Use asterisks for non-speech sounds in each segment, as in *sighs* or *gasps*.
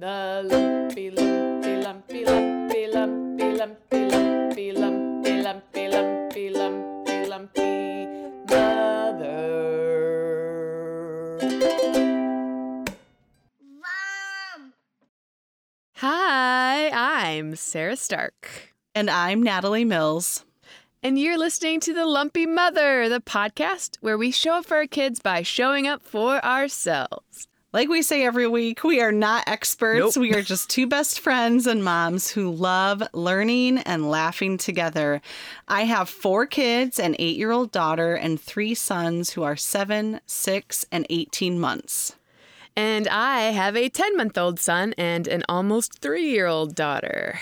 The lumpy, lumpy, lumpy, lumpy, lumpy, lumpy, lumpy, lumpy, lumpy, lumpy, lumpy, lumpy mother. Hi, I'm Sarah Stark. And I'm Natalie Mills. And you're listening to The Lumpy Mother, the podcast where we show up for our kids by showing up for ourselves. Like we say every week, we are not experts. Nope. We are just two best friends and moms who love learning and laughing together. I have four kids an eight year old daughter and three sons who are seven, six, and 18 months. And I have a 10 month old son and an almost three year old daughter.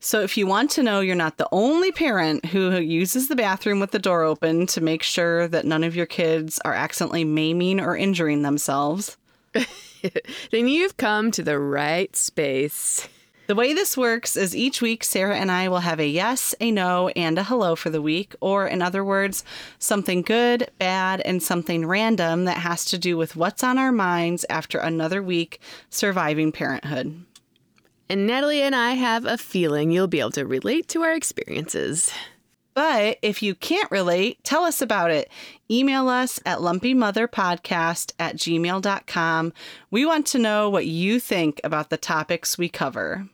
So, if you want to know you're not the only parent who uses the bathroom with the door open to make sure that none of your kids are accidentally maiming or injuring themselves, *laughs* then you've come to the right space. The way this works is each week, Sarah and I will have a yes, a no, and a hello for the week, or in other words, something good, bad, and something random that has to do with what's on our minds after another week surviving parenthood. And Natalie and I have a feeling you'll be able to relate to our experiences. But if you can't relate, tell us about it. Email us at lumpymotherpodcast at gmail.com. We want to know what you think about the topics we cover.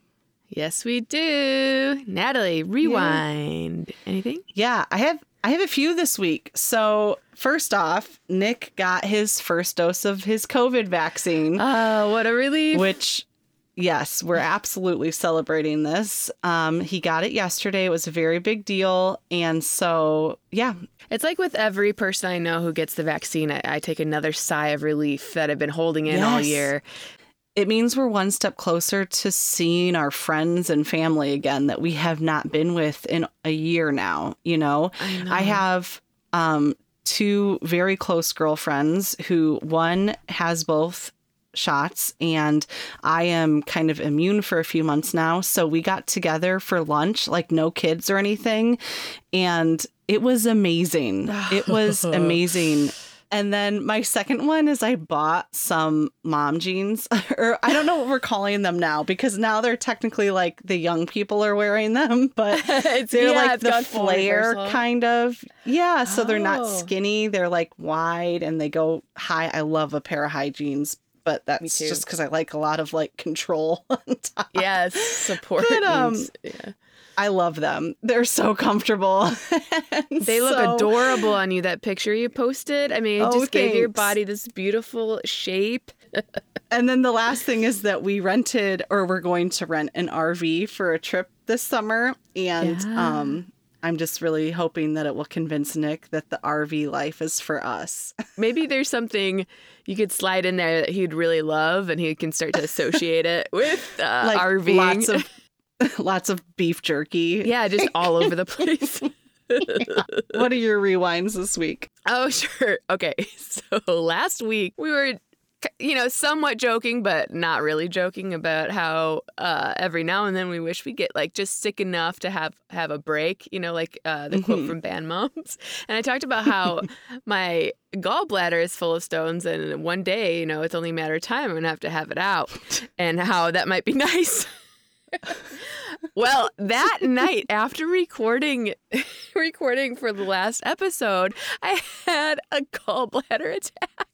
Yes, we do. Natalie, rewind. Anything? Yeah, I have I have a few this week. So first off, Nick got his first dose of his COVID vaccine, Oh, what a relief. which yes, we're absolutely celebrating this. Um, he got it yesterday. It was a very big deal, and so yeah, It's like with every person I know who gets the vaccine, I, I take another sigh of relief that I've been holding in all year. it means we're one step closer to seeing our friends and family again that we have not been with in a year now. You know, I know. I have um, two very close girlfriends who one has both shots and I am kind of immune for a few months now. So we got together for lunch, like no kids or anything. And it was amazing. *sighs* It was amazing. And then my second one is I bought some mom jeans, *laughs* or I don't know what we're calling them now because now they're technically like the young people are wearing them, *laughs* but *laughs* It's- they're yeah, like the flare kind of. Yeah, so they're not Oh. skinny. They're like wide and they go high. I love a pair of high jeans, but that's just because I like a lot of like control *laughs* on top. Yes, support. But, um, means- yeah. I love them. They're so comfortable. *laughs* They look so- adorable on you. That picture you posted. I mean, it Oh, just gave your body this beautiful shape. *laughs* And then the last thing is that we rented or we're going to rent an RV for a trip this summer. And Yeah. um, I'm just really hoping that it will convince Nick that the RV life is for us. *laughs* Maybe there's something you could slide in there that he'd really love, and he can start to associate it with uh, *laughs* like RVing. lots of *laughs* lots of beef jerky. yeah, just all over the place. What are your rewinds this week? Oh, sure. Okay. So last week we were, you know, somewhat joking, but not really joking about how uh, every now and then we wish we get like just sick enough to have have a break. You know, like uh, the quote Mhm. from Bad Moms. *laughs* And I talked about how *laughs* my gallbladder is full of stones, and one day, you know, it's only a matter of time. I'm gonna have to have it out, *laughs* and how that might be nice. Well, that night after recording recording for the last episode, I had a gallbladder attack.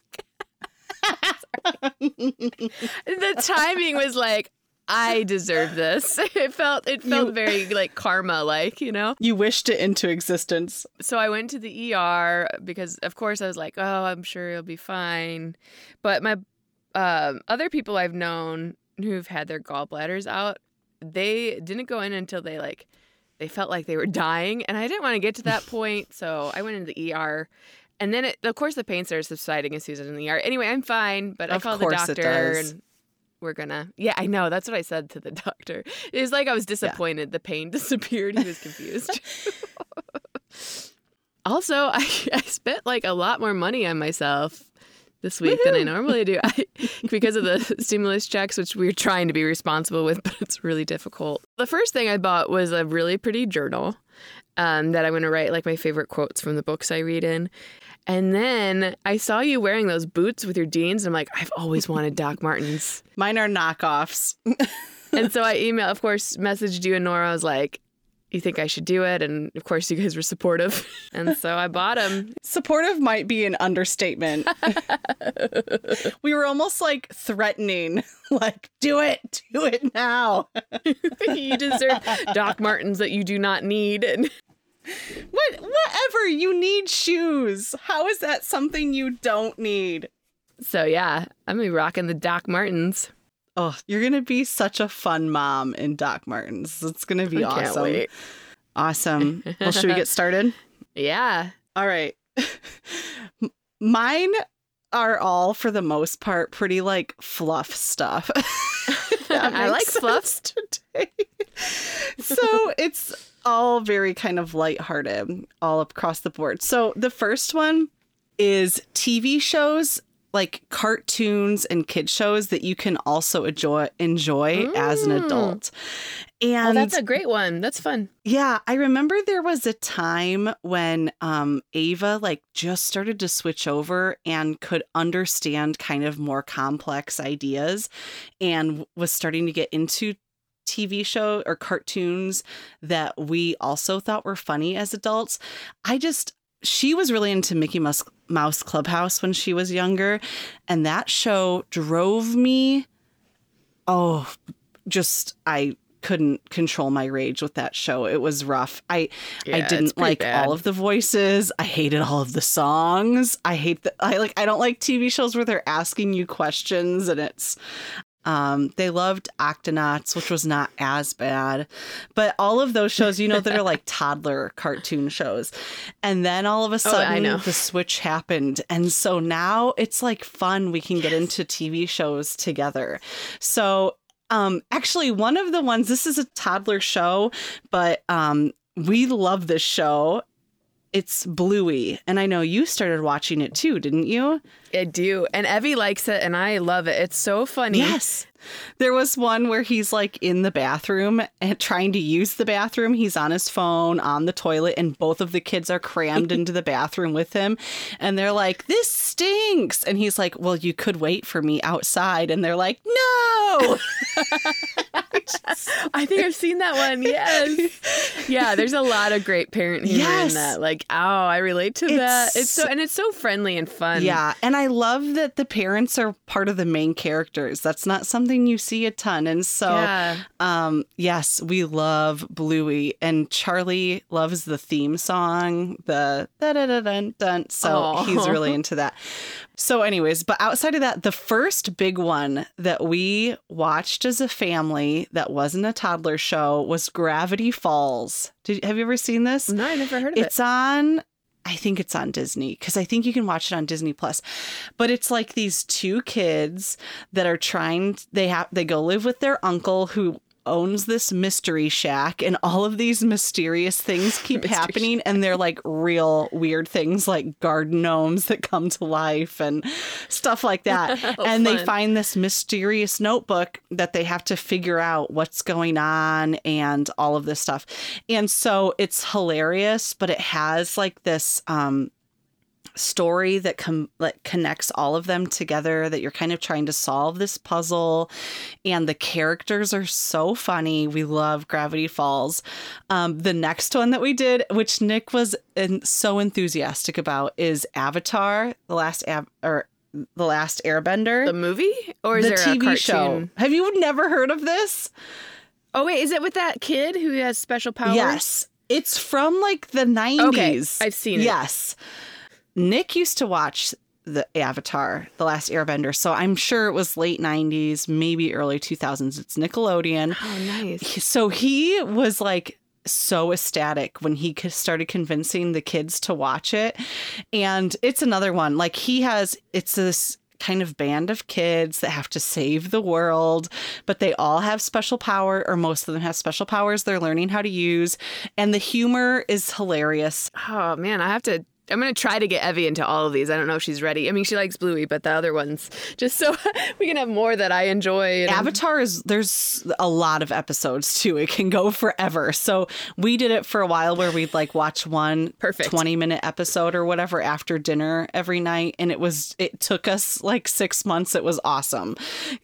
The timing was like I deserve this. *laughs* It felt it felt You- very like karma like, you know. you wished it into existence. So I went to the ER because of course I was like, "Oh, I'm sure it'll be fine." But my um, other people I've known who've had their gallbladders out, they didn't go in until they like they felt like they were dying, and I didn't want to get to that point, so I went into the ER. And then, it, of course, the pain started subsiding as soon as I was in the yard. Anyway, I'm fine, but I Of called the doctor and we're gonna. Yeah, I know. That's what I said to the *laughs* doctor. It was like I was disappointed. The pain *laughs* disappeared. He was confused. *laughs* also, I, I spent like a lot more money on myself this week than I normally do I, because of the stimulus checks, which we're trying to be responsible with, but it's really difficult. The first thing I bought was a really pretty journal um, that I'm going to write like my favorite quotes from the books I read in. And then I saw you wearing those boots with your jeans. And I'm like, I've always wanted Doc Martens. Mine are knockoffs. *laughs* and so I emailed, of course, messaged you and Nora. I was like, you think I should do it? And of course, you guys were supportive. *laughs* And so I bought them. Supportive might be an understatement. *laughs* we were almost like threatening, like, do it, do it now. you deserve Doc Martens that you do not need. *laughs* What, whatever, you need shoes. How is that something you don't need? so, yeah, I'm to be rocking the Doc Martens. Oh, you're gonna be such a fun mom in Doc Martens. It's gonna be I awesome. wait. Awesome. *laughs* Well, should we get started? Yeah. All right. *laughs* Mine are all, for the most part, pretty like fluff stuff. I like fluff. Today. so it's all very kind of lighthearted all across the board. So the first one is TV shows like cartoons and kid shows that you can also enjoy enjoy as an Mm. adult. Oh, And that's a great one. That's fun. yeah, I remember there was a time when um Ava like just started to switch over and could understand kind of more complex ideas and was starting to get into TV show or cartoons that we also thought were funny as adults. I just she was really into Mickey Mouse, Mouse Clubhouse when she was younger and that show drove me oh just I couldn't control my rage with that show. It was rough. I Yeah, I didn't like bad. all of the voices. I hated all of the songs. I hate the I like I don't like TV shows where they're asking you questions and it's um they loved Octonauts, which was not as bad. But all of those shows, you know, that are like *laughs* toddler cartoon shows. And then all of a Oh, I sudden know. the switch happened. And so now it's like fun. We can get into TV shows together. So um actually one of the ones this is a toddler show, but um we love this show. It's Bluey, and I know you started watching it too, didn't you? I do. And Evie likes it, and I love it. It's so funny. Yes. There was one where he's like in the bathroom and trying to use the bathroom. He's on his phone on the toilet, and both of the kids are crammed into the bathroom with him. And they're like, This stinks. And he's like, Well, you could wait for me outside. And they're like, No. *laughs* I think I've seen that one. Yes. yeah, there's a lot of great parent humor Yes. in that. Like, oh, I relate to that. It's so and it's so friendly and fun. Yeah, and I love that the parents are part of the main characters. That's not something you see a ton. And so Yeah. um yes, we love Bluey and Charlie loves the theme song, the da da da dun dun. So Aw. he's really *laughs* into that. So anyways, but outside of that, the first big one that we watched as a family that wasn't a toddler show was Gravity Falls. Did have you ever seen this? No, I never heard of it. It's on I think it's on Disney because I think you can watch it on Disney Plus. But it's like these two kids that are trying they have they go live with their uncle who owns this mystery shack and all of these mysterious things *laughs* keep Mystery happening and they're like real weird things like garden gnomes that come to life and stuff like that. *laughs* Oh, and they find this mysterious notebook that they have to figure out what's going on and all of this stuff. And so it's hilarious, but it has like this um story that com- like connects all of them together that you're kind of trying to solve this puzzle and the characters are so funny we love gravity falls um, the next one that we did which nick was in, so enthusiastic about is avatar the last ab- or the last airbender The movie or is the there TV show. Have you never heard of this? Oh wait, is it with that kid who has special powers? Yes. It's from like the 90s. I've seen it. Yes. Nick used to watch the Avatar, The Last Airbender. So I'm sure it was late 90s, maybe early 2000s. It's Nickelodeon. Oh, nice. So he was like so ecstatic when he started convincing the kids to watch it. And it's another one. Like he has, it's this kind of band of kids that have to save the world, but they all have special power, or most of them have special powers they're learning how to use. And the humor is hilarious. Oh man, I have to I'm gonna try to get Evie into all of these. I don't know if she's ready. I mean, she likes Bluey, but the other ones, just so *laughs* we can have more that I enjoy. and- Avatar is there's a lot of episodes too. It can go forever. So we did it for a while where we'd like watch one Perfect. 20 minute episode or whatever after dinner every night and it was it took us like 6 months. It was awesome.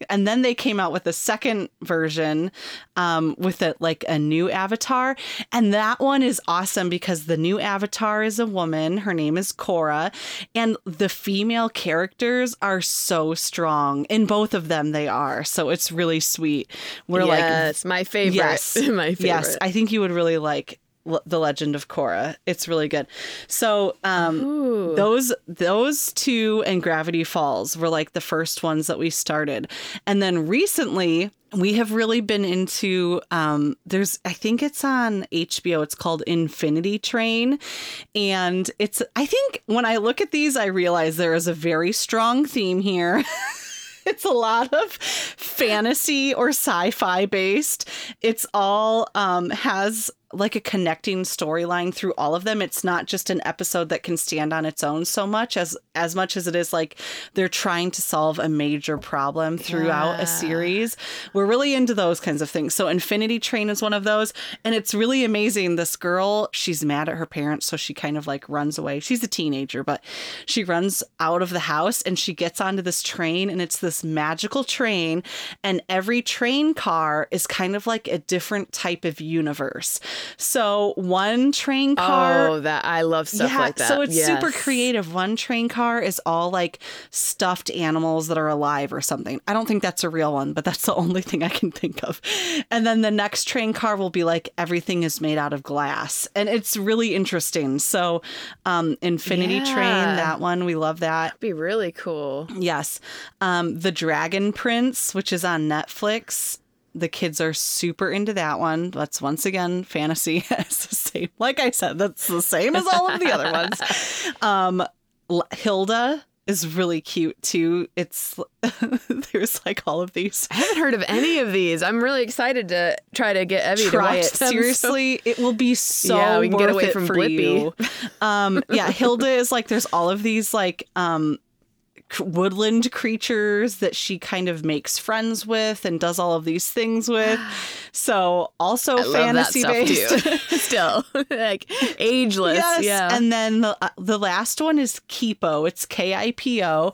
And then they came out with a second version um with a like a new avatar and that one is awesome because the new avatar is a woman. Her name is Cora and the female characters are so strong. In both of them they are. So it's really sweet. We're like yes, my favorite. Yes. *laughs* my favorite. Yes, I think you would really like The Legend of Korra. It's really good. So, um those those two and Gravity Falls were like the first ones that we started. And then recently we have really been into um there's I think it's on HBO it's called Infinity Train and it's I think when I look at these I realize there is a very strong theme here. *laughs* it's a lot of fantasy or sci-fi based. It's all um has like a connecting storyline through all of them. It's not just an episode that can stand on its own so much as as much as it is like they're trying to solve a major problem throughout Yeah. a series. We're really into those kinds of things. So Infinity Train is one of those and it's really amazing. This girl, she's mad at her parents so she kind of like runs away. She's a teenager, but she runs out of the house and she gets onto this train and it's this magical train and every train car is kind of like a different type of universe. So one train car oh, that I love stuff yeah, like that. so it's super creative. One train car is all like stuffed animals that are alive or something. I don't think that's a real one, but that's the only thing I can think of. And then the next train car will be like everything is made out of glass, and it's really interesting. So, um, Infinity Train, that one we love that. Be really cool. Yes. Um, the Dragon Prince, which is on Netflix. The kids are super into that one. That's once again fantasy. *laughs* it's the same. Like I said, that's the same as all of the other ones. *laughs* Um, Hilda is really cute too. It's *laughs* there's like all of these. I haven't heard of any of these. I'm really excited to try to get Evie to Try watch it them, so- seriously. It will be so Yeah, we can get away from Blippi. Um, yeah, Hilda is like there's all of these like um woodland creatures that she kind of makes friends with and does all of these things with. *gasps* So also I fantasy based. *laughs* Still, *laughs* like ageless. Yes. Yeah. And then the uh, the last one is Kipo. It's K I P O,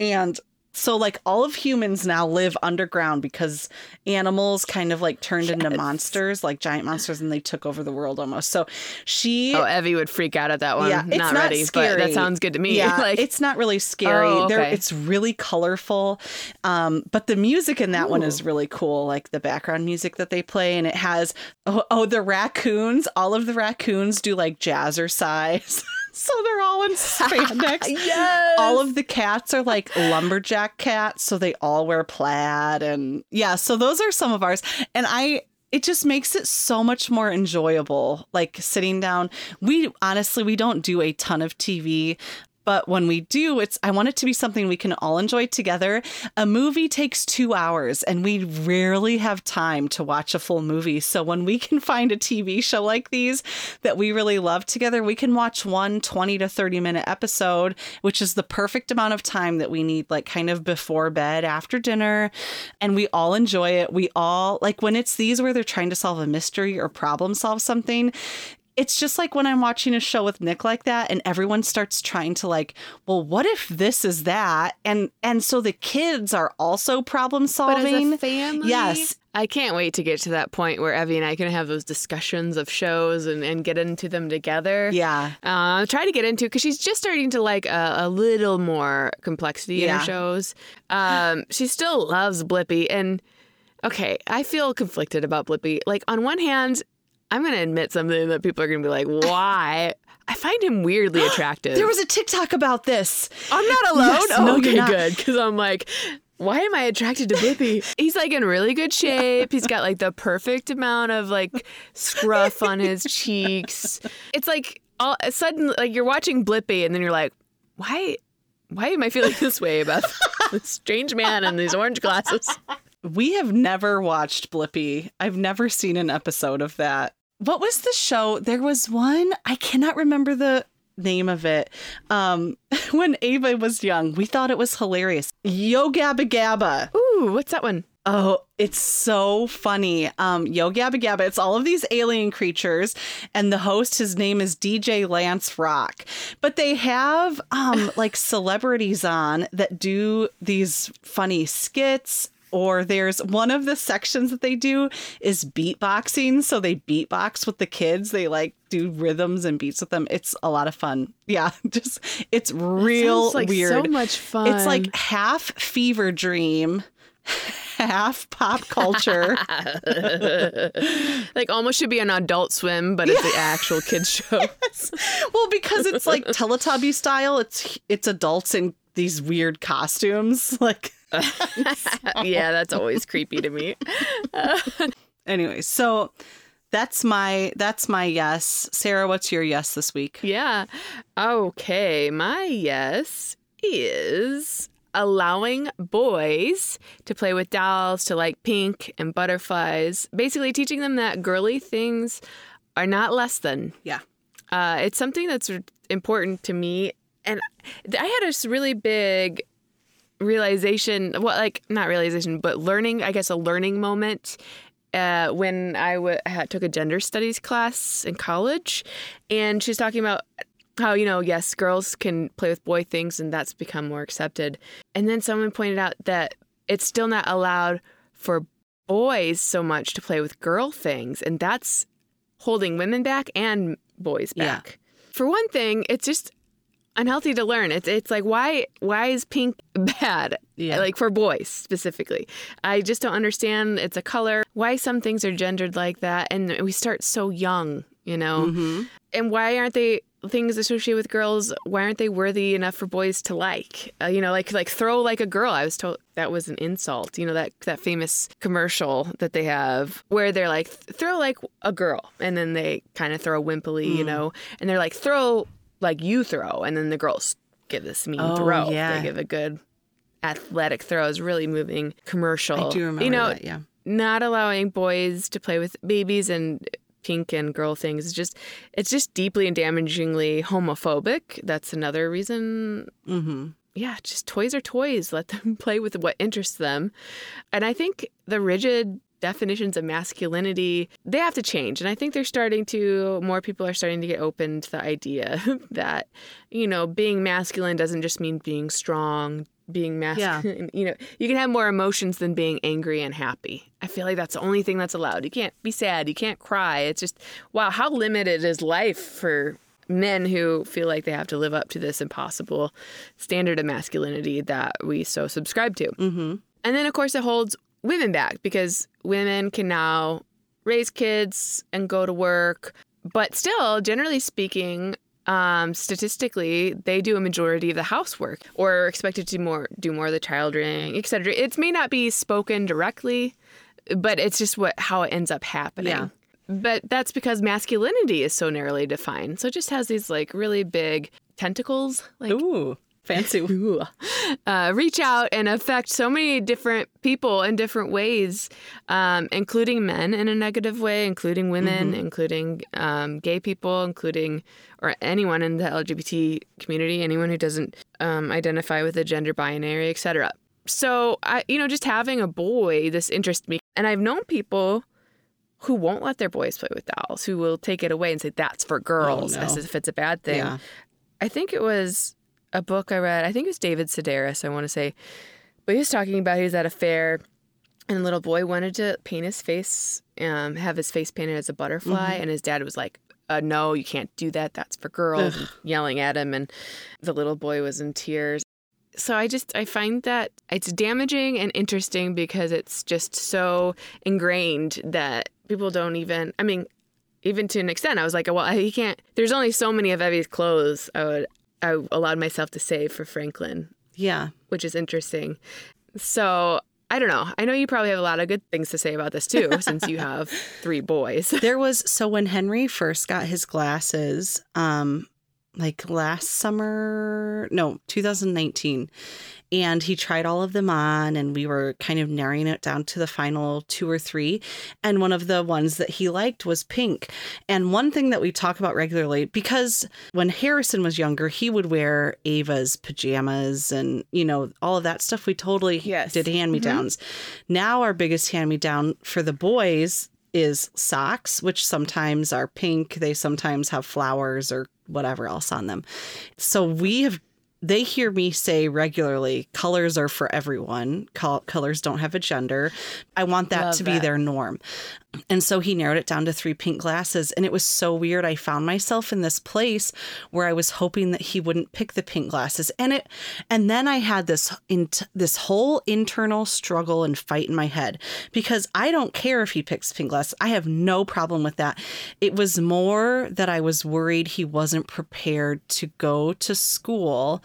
and so like all of humans now live underground because animals kind of like turned into monsters, like giant monsters, and they took over the world almost. So she. oh, Evie would freak out at that one. Yeah, it's not, not ready, but scary. that sounds good to me. Yeah, *laughs* like it's not really scary. Oh, okay. it's really colorful, um, but the music in that one is really cool. Like the background music that they play, and it has oh, oh the raccoons. All of the raccoons do like jazzercise, *laughs* so they're all in spandex. *laughs* yes. All of the cats are like lumberjack cats, so they all wear plaid and yeah, so those are some of ours. And I it just makes it so much more enjoyable like sitting down. We honestly we don't do a ton of TV, but when we do, it's I want it to be something we can all enjoy together. A movie takes 2 hours and we rarely have time to watch a full movie. So when we can find a TV show like these that we really love together, we can watch one 20 to 30 minute episode, which is the perfect amount of time that we need like kind of before bed, after dinner, and we all enjoy it. We all like when it's these where they're trying to solve a mystery or problem solve something, it's just like when I'm watching a show with Nick like that and everyone starts trying to like, well, what if this is that? And and so the kids are also problem but solving. as a family, Yes. I can't wait to get to that point where Evie and I can have those discussions of shows and, and get into them together. yeah. Uh, try to get into because she's just starting to like a, a little more complexity in her shows. Um, she still loves Blippi, and okay, I feel conflicted about Blippi. Like on one hand, I'm gonna admit something that people are gonna be like, "Why?" I find him weirdly *gasps* attractive. There was a TikTok about this. I'm not alone. Yes, oh, no, you're okay, not. good. Because I'm like, why am I attracted to Blippi? He's like in really good shape. He's got like the perfect amount of like scruff *laughs* on his cheeks. It's like all suddenly like you're watching Blippi and then you're like, why? Why am I feeling this way about *laughs* this strange man in these orange glasses? *laughs* We have never watched Blippi. I've never seen an episode of that. What was the show? There was one, I cannot remember the name of it. Um, *laughs* when Ava was young, we thought it was hilarious. Yo Gabba Gabba. Ooh, what's that one? Oh, it's so funny. Um, Yo Gabba Gabba. It's all of these alien creatures, and the host, his name is DJ Lance Rock. But they have um *sighs* like celebrities on that do these funny skits. Or there's one of the sections that they do is beatboxing. So they beatbox with the kids. They like do rhythms and beats with them. It's a lot of fun. Yeah, *laughs* just it's real Sounds like weird. So much fun. It's like half fever dream, *laughs* half pop culture. *laughs* like almost should be an adult swim, but it's the actual kids show. well, because it's like Teletubby style. It's it's adults in these weird costumes. Like *laughs* yeah, that's always creepy to me. *laughs* anyway, so that's my that's my yes. Sarah, what's your yes this week? Yeah. Okay, my yes is allowing boys to play with dolls, to like pink and butterflies, basically teaching them that girly things are not less than. Yeah. Uh, it's something that's important to me. And I had this really big realization, well, like not realization, but learning, I guess a learning moment uh, when I w- took a gender studies class in college. And she's talking about how, you know, yes, girls can play with boy things and that's become more accepted. And then someone pointed out that it's still not allowed for boys so much to play with girl things. And that's holding women back and boys back. Yeah. For one thing, it's just unhealthy to learn. It's it's like why why is pink *laughs* bad? Yeah. Like for boys specifically. I just don't understand it's a color. Why some things are gendered like that and we start so young, you know? Mm-hmm. And why aren't they things associated with girls why aren't they worthy enough for boys to like uh, you know like like throw like a girl i was told that was an insult you know that that famous commercial that they have where they're like throw like a girl and then they kind of throw wimpily mm. you know and they're like throw like you throw, and then the girls give this mean oh, throw. Yeah. They give a good athletic throw. Is really moving commercial. I do remember you know, that. Yeah. Not allowing boys to play with babies and pink and girl things is just it's just deeply and damagingly homophobic. That's another reason. Mm-hmm. Yeah, just toys are toys. Let them *laughs* play with what interests them. And I think the rigid definitions of masculinity they have to change. And i think they're starting to more people are starting to get open to the idea *laughs* that you know being masculine doesn't just mean being strong being masculine yeah. *laughs* you know you can have more emotions than being angry and happy. I feel like that's the only thing that's allowed. You can't be sad. You can't cry. It's just wow how limited is life for men who feel like they have to live up to this impossible standard of masculinity that we so subscribe to? Mm-hmm. and then of course it holds women back because women can now raise kids and go to work. But still, generally speaking, um, statistically, they do a majority of the housework or are expected to more do more of the child rearing, etc. It may not be spoken directly, but it's just what how it ends up happening. Yeah. But that's because masculinity is so narrowly defined. So it just has these like really big tentacles. Like Ooh. Fancy. uh, reach out and affect so many different people in different ways, um, including men in a negative way, including women, mm-hmm. including um, gay people, including or anyone in the LGBT community, anyone who doesn't um, identify with the gender binary, etc. So I, you know, just having a boy, this interests me, and I've known people who won't let their boys play with dolls, who will take it away and say that's for girls, oh, no. as if it's a bad thing. Yeah. I think it was a book I read. I think it was David Sedaris, I want to say. But he was talking about he was at a fair and a little boy wanted to paint his face, um, have his face painted as a butterfly. Mm-hmm. And his dad was like, uh, no, you can't do that. That's for girls. yelling at him. And the little boy was in tears. So I just, I find that it's damaging and interesting because it's just so ingrained that people don't even, I mean, even to an extent, I was like, well, he can't. There's only so many of Evie's clothes I would I allowed myself to save for Franklin. Yeah. Which is interesting. So I don't know. I know you probably have a lot of good things to say about this too, *laughs* since you have three boys. There was so when Henry first got his glasses, um, like last summer, no, 2019. And he tried all of them on, and we were kind of narrowing it down to the final two or three. And one of the ones that he liked was pink. And one thing that we talk about regularly, because when Harrison was younger, he would wear Ava's pajamas and, you know, all of that stuff. We totally Yes. did hand me mm-hmm. downs. Now, our biggest hand me down for the boys is socks, which sometimes are pink. They sometimes have flowers or whatever else on them. So we have, they hear me say regularly, colors are for everyone. Col- colors don't have a gender. I want that Love to be that. their norm. And so he narrowed it down to three pink glasses. And it was so weird. I found myself in this place where I was hoping that he wouldn't pick the pink glasses. And it, and then I had this, in, this whole internal struggle and fight in my head because I don't care if he picks pink glasses. I have no problem with that. It was more that I was worried he wasn't prepared to go to school.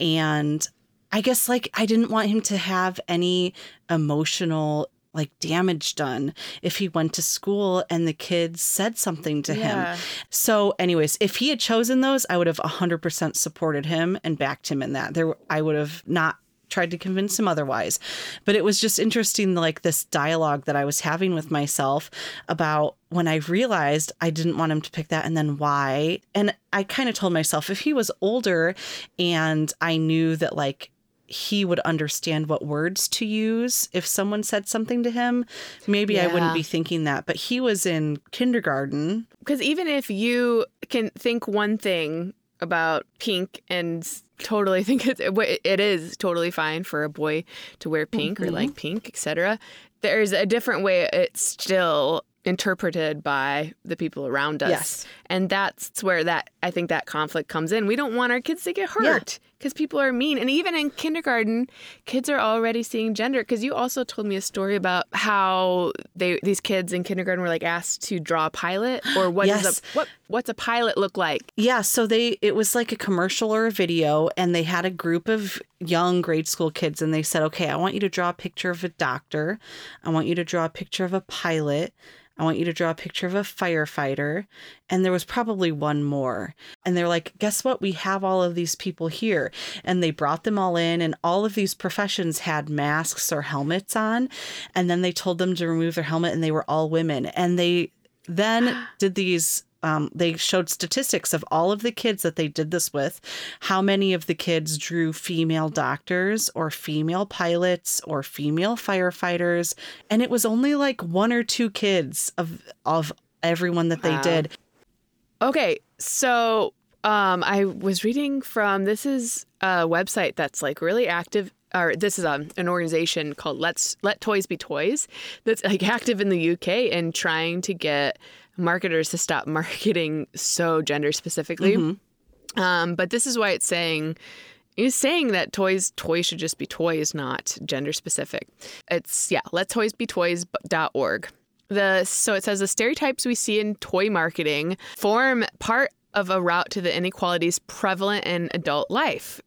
And I guess like I didn't want him to have any emotional like damage done if he went to school and the kids said something to Yeah. him. So anyways, if he had chosen those, I would have 100% supported him and backed him in that. There I would have not tried to convince him otherwise. But it was just interesting like this dialogue that I was having with myself about when I realized I didn't want him to pick that and then why. And I kind of told myself if he was older and I knew that like he would understand what words to use if someone said something to him, maybe I wouldn't be thinking that. But he was in kindergarten. Because even if you can think one thing about pink and totally *laughs* think it, it is totally fine for a boy to wear pink or Mhm. like pink, etc., there's a different way it's still interpreted by the people around us. Yes. And that's where that I think that conflict comes in. We don't want our kids to get hurt because people are mean. And even in kindergarten, kids are already seeing gender. Because you also told me a story about how they these kids in kindergarten were like asked to draw a pilot or what does Yes. a what what's a pilot look like? Yeah, so they it was like a commercial or a video and they had a group of young grade school kids and they said, "Okay, I want you to draw a picture of a doctor. I want you to draw a picture of a pilot. I want you to draw a picture of a firefighter." And there was probably one more. And they're like, "Guess what? We have all of these people here." And they brought them all in and all of these professions had masks or helmets on. And then they told them to remove their helmet and they were all women. And they then *gasps* did these um, they showed statistics of all of the kids that they did this with how many of the kids drew female doctors or female pilots or female firefighters and it was only like one or two kids of of everyone that they Wow. did Okay, so um, I was reading from this is a website that's like really active. Or this is um, an organization called Let's Let Toys Be Toys that's like *laughs* active in the UK and trying to get marketers to stop *laughs* marketing so gender specifically. Um, but this is why it's saying it's saying that toys toys should just be toys, not gender specific. It's yeah, let toys be toys.org. The so it says the stereotypes we see in toy marketing form part of a route to the inequalities prevalent in adult life.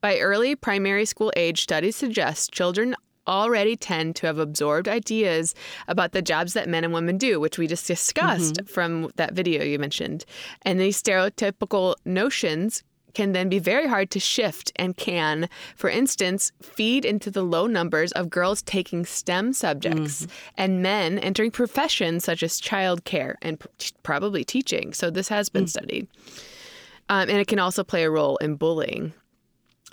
By early primary school age, studies suggest children already tend to have absorbed ideas about the jobs that men and women do, which we just discussed mm-hmm. from that video you mentioned. And these stereotypical notions can then be very hard to shift and can, for instance, feed into the low numbers of girls taking STEM subjects and men entering professions such as childcare and p- probably teaching. So this has been studied. Um, and it can also play a role in bullying.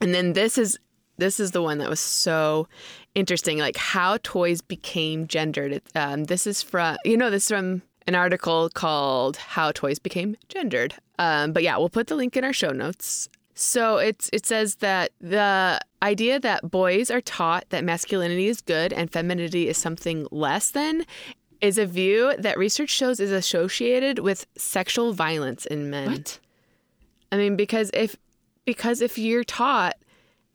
And then this is this is the one that was so interesting, like how toys became gendered. Um, this is from you know this is from an article called "How Toys Became Gendered." Um, but yeah, we'll put the link in our show notes. So it's it says that the idea that boys are taught that masculinity is good and femininity is something less than is a view that research shows is associated with sexual violence in men. what I mean, because if because if you're taught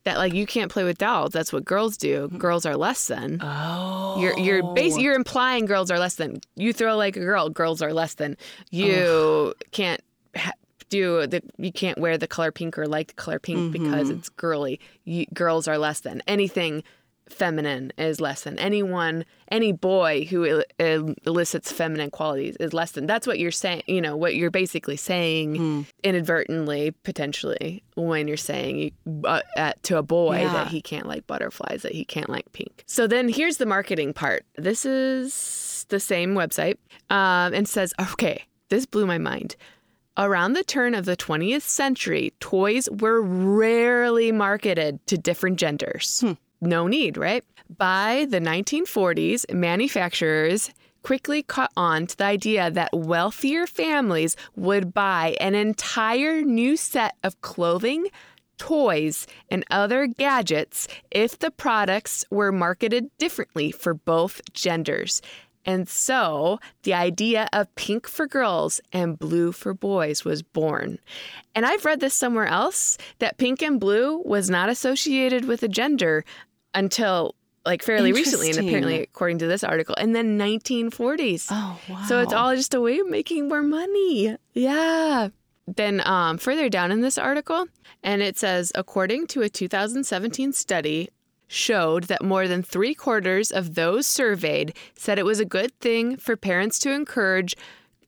that like you can't play with dolls, that's what girls do. Mm-hmm. Girls are less than. oh You're you're oh. basically you're implying girls are less than. You throw like a girl, girls are less than. You can't ha- do the you can't wear the color pink or like the color pink because mm-hmm. it's girly. You, girls are less than anything feminine is less than anyone. Any boy who el- el- elicits feminine qualities is less than that's what you're saying you know what you're basically saying inadvertently potentially when you're saying uh, at, to a boy Yeah. that he can't like butterflies that he can't like pink. So then here's the marketing part. This is the same website um, and says okay this blew my mind. Around the turn of the 20th century, toys were rarely marketed to different genders. No need, right? By the 1940s, manufacturers quickly caught on to the idea that wealthier families would buy an entire new set of clothing, toys, and other gadgets if the products were marketed differently for both genders. And so the idea of pink for girls and blue for boys was born. And I've read this somewhere else that pink and blue was not associated with a gender until like fairly recently, and apparently, according to this article, in the 1940s. Oh, wow. So it's all just a way of making more money. Yeah. Then um, further down in this article, and it says, according to a 2017 study, showed that more than three quarters of those surveyed said it was a good thing for parents to encourage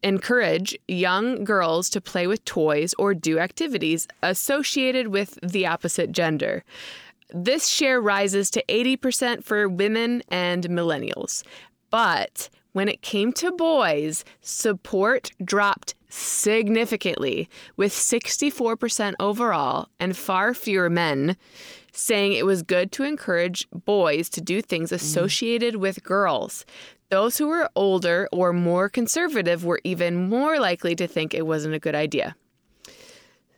encourage young girls to play with toys or do activities associated with the opposite gender. This share rises to 80% for women and millennials. But when it came to boys, support dropped significantly, with 64% overall and far fewer men saying it was good to encourage boys to do things mm-hmm. associated with girls. Those who were older or more conservative were even more likely to think it wasn't a good idea.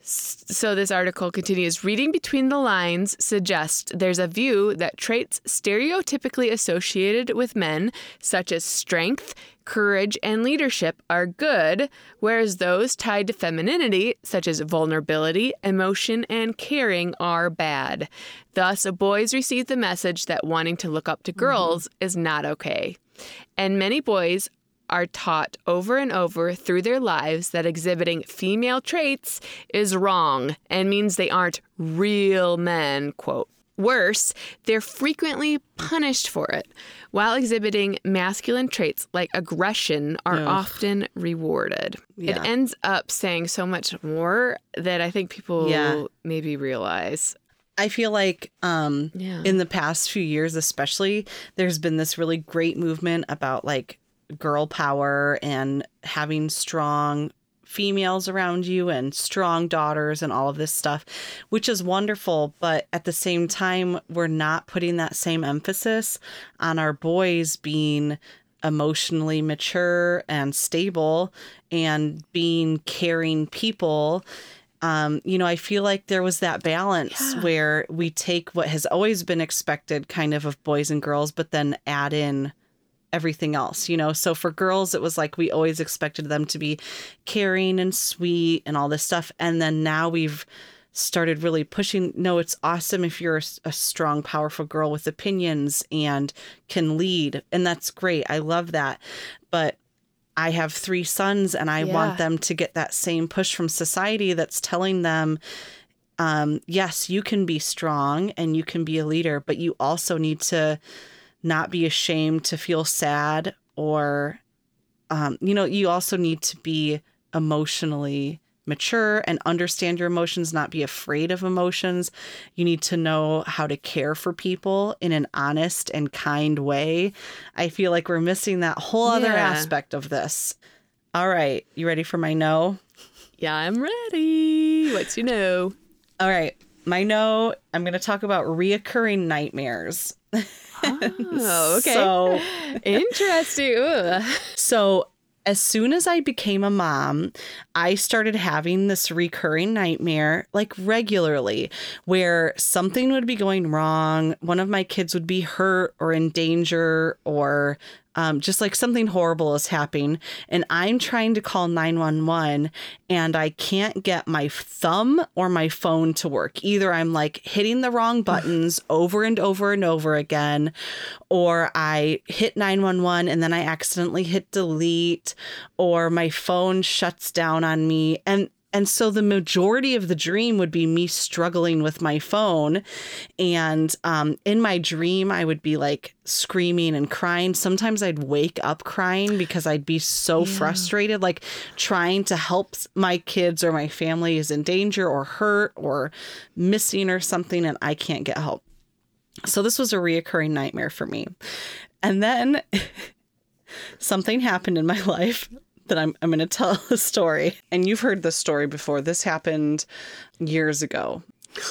So this article continues reading between the lines suggests there's a view that traits stereotypically associated with men such as strength, courage, and leadership are good, whereas those tied to femininity such as vulnerability, emotion, and caring are bad. Thus, boys receive the message that wanting to look up to mm-hmm. girls is not okay. And many boys are taught over and over through their lives that exhibiting female traits is wrong and means they aren't real men, quote. Worse, they're frequently punished for it, while exhibiting masculine traits like aggression are Ugh. often rewarded. It ends up saying so much more that I think people Yeah. maybe realize. I feel like um Yeah. in the past few years especially there's been this really great movement about like girl power and having strong females around you and strong daughters and all of this stuff which is wonderful but at the same time we're not putting that same emphasis on our boys being emotionally mature and stable and being caring people um, you know, I feel like there was that balance Yeah. where we take what has always been expected kind of of boys and girls, but then add in everything else, you know? So for girls, it was like we always expected them to be caring and sweet and all this stuff. And then now we've started really pushing no, it's awesome if you're a strong, powerful girl with opinions and can lead. And that's great. I love that. But I have three sons and I Yeah. want them to get that same push from society that's telling them um, yes, you can be strong and you can be a leader, but you also need to not be ashamed to feel sad or, um, you know, you also need to be emotionally mature and understand your emotions, not be afraid of emotions. You need to know how to care for people in an honest and kind way. I feel like we're missing that whole other Yeah. aspect of this. All right, you ready for my no? Yeah, I'm ready. What's your no? All right, my no, I'm going to talk about reoccurring nightmares. *laughs* Oh, okay. So, *laughs* Interesting. So as soon as I became a mom, I started having this recurring nightmare like regularly where something would be going wrong. One of my kids would be hurt or in danger or um, just like something horrible is happening. And I'm trying to call 911 and I can't get my thumb or my phone to work. Either I'm like hitting the wrong buttons over and over and over again, or I hit 911 and then I accidentally hit delete, or my phone shuts down on me. And And so the majority of the dream would be me struggling with my phone. And um, in my dream, I would be like screaming and crying. Sometimes I'd wake up crying because I'd be so yeah. frustrated, like trying to help my kids or my family is in danger or hurt or missing or something, and I can't get help. So this was a reoccurring nightmare for me. And then *laughs* something happened in my *laughs* life that I'm, I'm going *laughs* to tell a story. And you've heard this story before. This happened years ago.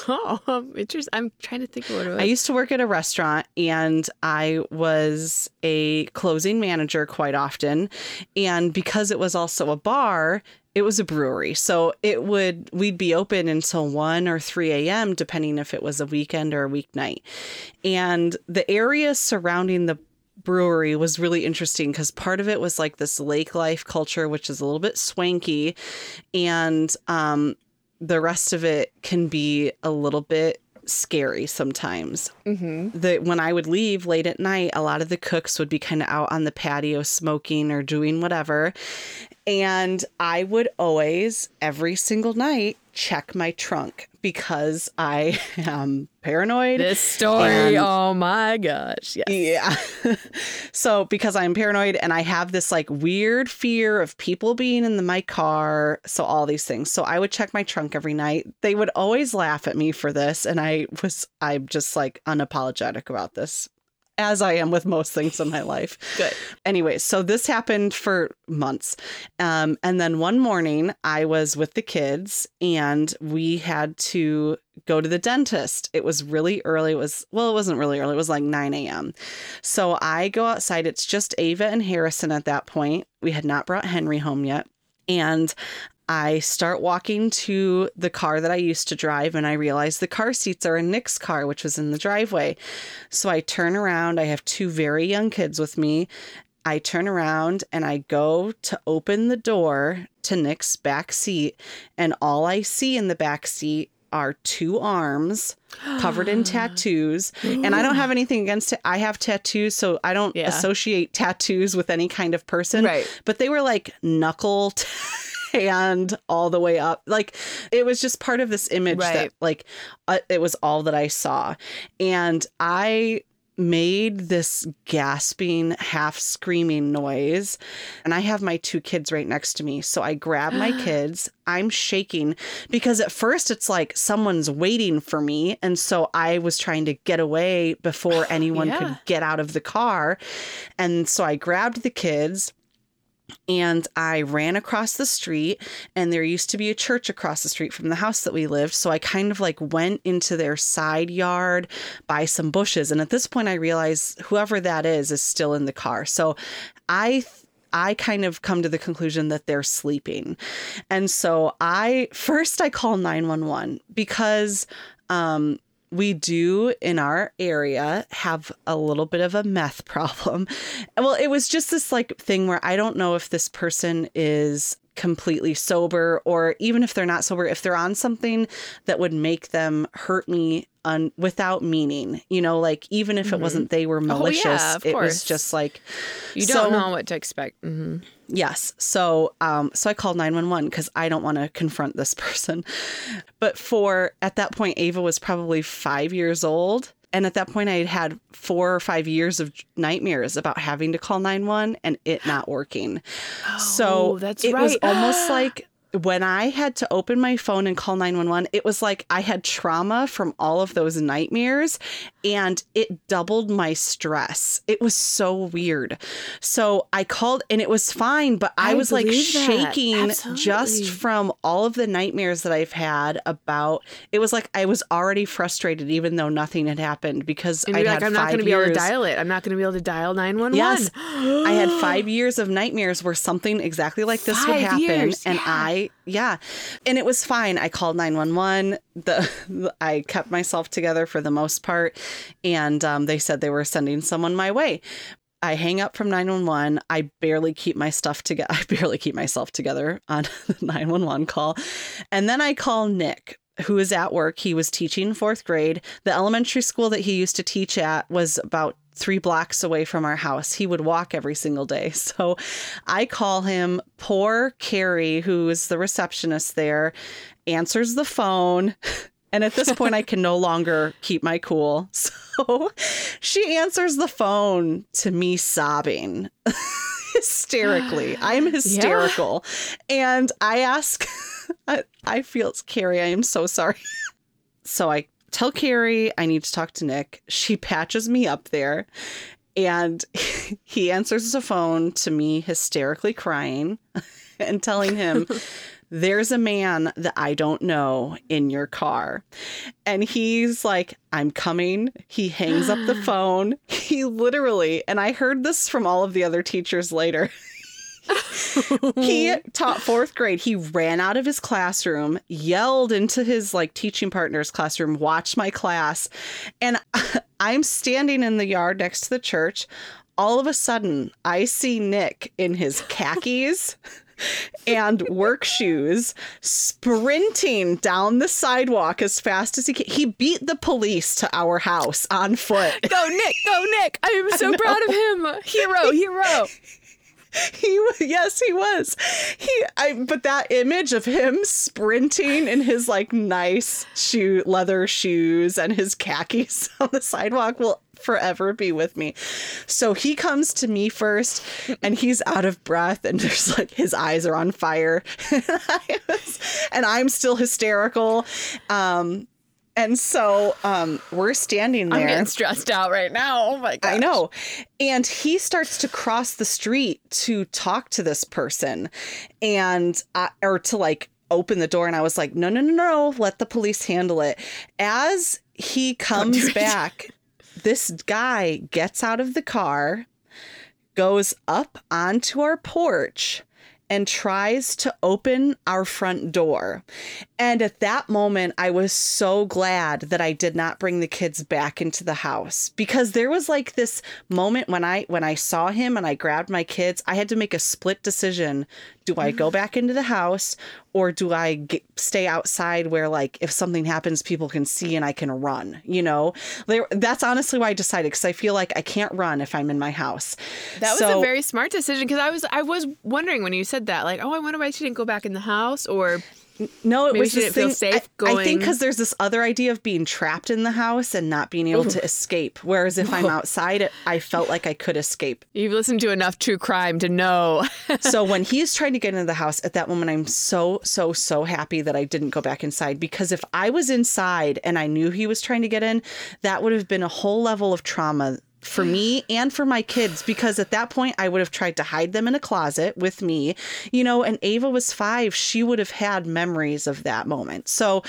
Oh, *laughs* interesting. I'm trying to think of what it was. I used to work at a restaurant and I was a closing manager quite often. And because it was also a bar, it was a brewery. So it would, we'd be open until 1 or 3 a.m., depending if it was a weekend or a weeknight. And the area surrounding the brewery was really interesting because part of it was like this lake life culture, which is a little bit swanky, and um, the rest of it can be a little bit scary sometimes. Mm-hmm. That when I would leave late at night, a lot of the cooks would be kind of out on the patio smoking or doing whatever. And I would always, every single night, check my trunk because I *laughs* am paranoid. This story, and, oh my gosh. Yes. Yeah. *laughs* so, because I'm paranoid and I have this like weird fear of people being in the, my car. So, all these things. So, I would check my trunk every night. They would always laugh at me for this. And I was, I'm just like unapologetic about this as I am with most things in my life. Good. Anyway, so this happened for months. Um, and then one morning I was with the kids and we had to go to the dentist. It was really early. It was, well, it wasn't really early. It was like 9 a.m. So I go outside. It's just Ava and Harrison at that point. We had not brought Henry home yet. And I start walking to the car that I used to drive and I realize the car seats are in Nick's car, which was in the driveway. So I turn around. I have two very young kids with me. I turn around and I go to open the door to Nick's back seat, and all I see in the back seat are two arms *gasps* covered in tattoos. And I don't have anything against it. I have tattoos, so I don't yeah. associate tattoos with any kind of person. Right. But they were like knuckle. T- *laughs* hand all the way up. Like it was just part of this image right. that like uh, it was all that I saw. And I made this gasping, half screaming noise. And I have my two kids right next to me. So I grab my *gasps* kids. I'm shaking because at first it's like someone's waiting for me. And so I was trying to get away before *sighs* anyone yeah. could get out of the car. And so I grabbed the kids and I ran across the street and there used to be a church across the street from the house that we lived. So I kind of like went into their side yard by some bushes. And at this point I realize whoever that is is still in the car. So I I kind of come to the conclusion that they're sleeping. And so I first I call 911 because um we do in our area have a little bit of a meth *laughs* problem. Well, it was just this like thing where I don't know if this person is completely sober or even if they're not sober if they're on something that would make them hurt me un- without meaning you know like even if mm-hmm. it wasn't they were malicious oh, yeah, it course. was just like you don't know what to expect mm-hmm. yes so um so i called 911 because i don't want to confront this *laughs* person but for at that point ava was probably five years old and at that point, I had had four or five years of nightmares about having to call 911 and it not working. *gasps* Oh, so that's it right. was almost *gasps* like when I had to open my phone and call 911, it was like I had trauma from all of those nightmares and it doubled my stress. It was so weird. So I called and it was fine, but I, I was like shaking just from all of the nightmares that I've had about it was like I was already frustrated even though nothing had happened because I like, I'm not going to be able to dial it. I'm not going to be able to dial 911. Yes. I had *gasps* 5 years of nightmares where something exactly like this five would happen years. and yeah. I yeah. And it was fine. I called 911. The I kept myself together for the most part and um, they said they were sending someone my way. I hang up from 911. I barely keep my stuff together. *laughs* I barely keep myself together on *laughs* the 911 call. And then I call Nick, who is at work. He was teaching fourth grade. The elementary school that he used to teach at was about three blocks away from our house. He would walk every single day. *laughs* So I call him. Poor Carrie, who is the receptionist there, answers the phone. *laughs* And at this point, I can no longer keep my cool. *laughs* So she answers the phone to me sobbing hysterically. *gasps* I'm hysterical. Yeah. And I ask, I, I feel, Carrie, I am so sorry. So I tell Carrie I need to talk to Nick. She patches me up there and *laughs* he answers the phone to me hysterically crying *laughs* and telling him *laughs* there's a man that I don't know in your car. And he's like, I'm coming. He hangs up the *gasps* phone. He literally, and I heard this from all of the other teachers later. He taught fourth grade. He ran out of his classroom, yelled into his like teaching partner's classroom, watched my class. And *laughs* I'm standing in the yard next to the church. All of a sudden, I see Nick in his khakis *laughs* and work shoes sprinting down the sidewalk as fast as he can. He beat the police to our house on foot. Go, Nick. Go, Nick. I am *laughs* so I proud of him. Hero, hero. *laughs* he yes he was he i but that image of him sprinting in his like nice shoe leather shoes and his khakis *laughs* on the sidewalk will forever be with me. So he comes to me first and he's out of breath and *laughs* there's like his eyes are on fire. and I'm still hysterical. Um, and so um, we're standing there. I'm getting stressed out right now. Oh my god! I know. And he starts to cross the street to talk to this person, and uh, or to like open the door. And I was like, no, no, no, no, let the police handle it. As he comes back, this guy gets out of the car, goes up onto our porch, and tries to open our front door. And at that moment, I was so glad that I did not bring the kids back into the house because there was like this moment when I when I saw him and I grabbed my kids, I had to make a split decision. Do I go back into the house or do I get, stay outside where like if something happens people can see and I can run, you know? There, that's honestly why I decided cuz I feel like I can't run if I'm in my house. That so, was a very smart decision because I was I was wondering when you said that like, "Oh, I wonder why she didn't go back in the house or no, it Maybe was just thing, safe going. I think because there's this other idea of being trapped in the house and not being able Ooh. to escape. Whereas if I'm outside, I felt like I could escape. You've listened to enough true crime to know. *laughs* so when he's trying to get into the house, at that moment, I'm so so so happy that I didn't go back inside because if I was inside and I knew he was trying to get in, that would have been a whole level of trauma for me and for my kids because at that point I would have tried to hide them in a closet with me, you know, and Ava was 5, she would have had memories of that moment. So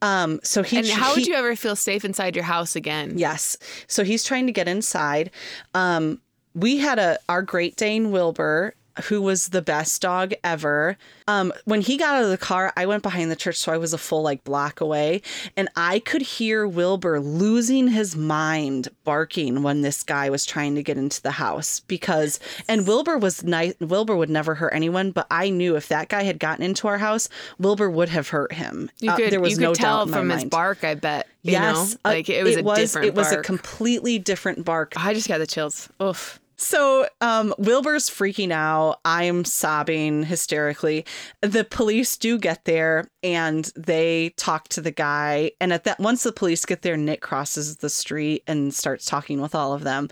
um so he And how would you ever feel safe inside your house again? Yes. So he's trying to get inside. Um we had a our Great Dane Wilbur who was the best dog ever. Um, when he got out of the car, I went behind the church, so I was a full like block away, and I could hear Wilbur losing his mind barking when this guy was trying to get into the house because, and Wilbur was nice. Wilbur would never hurt anyone, but I knew if that guy had gotten into our house, Wilbur would have hurt him. You uh, could, uh, there was you could no tell from his bark. I bet. yes, know? like it was it a was, different. It was bark. a completely different bark. I just got the chills. Oof. So um, Wilbur's freaking out. I'm sobbing hysterically. The police do get there and they talk to the guy. And at that, once the police get there, Nick crosses the street and starts talking with all of them.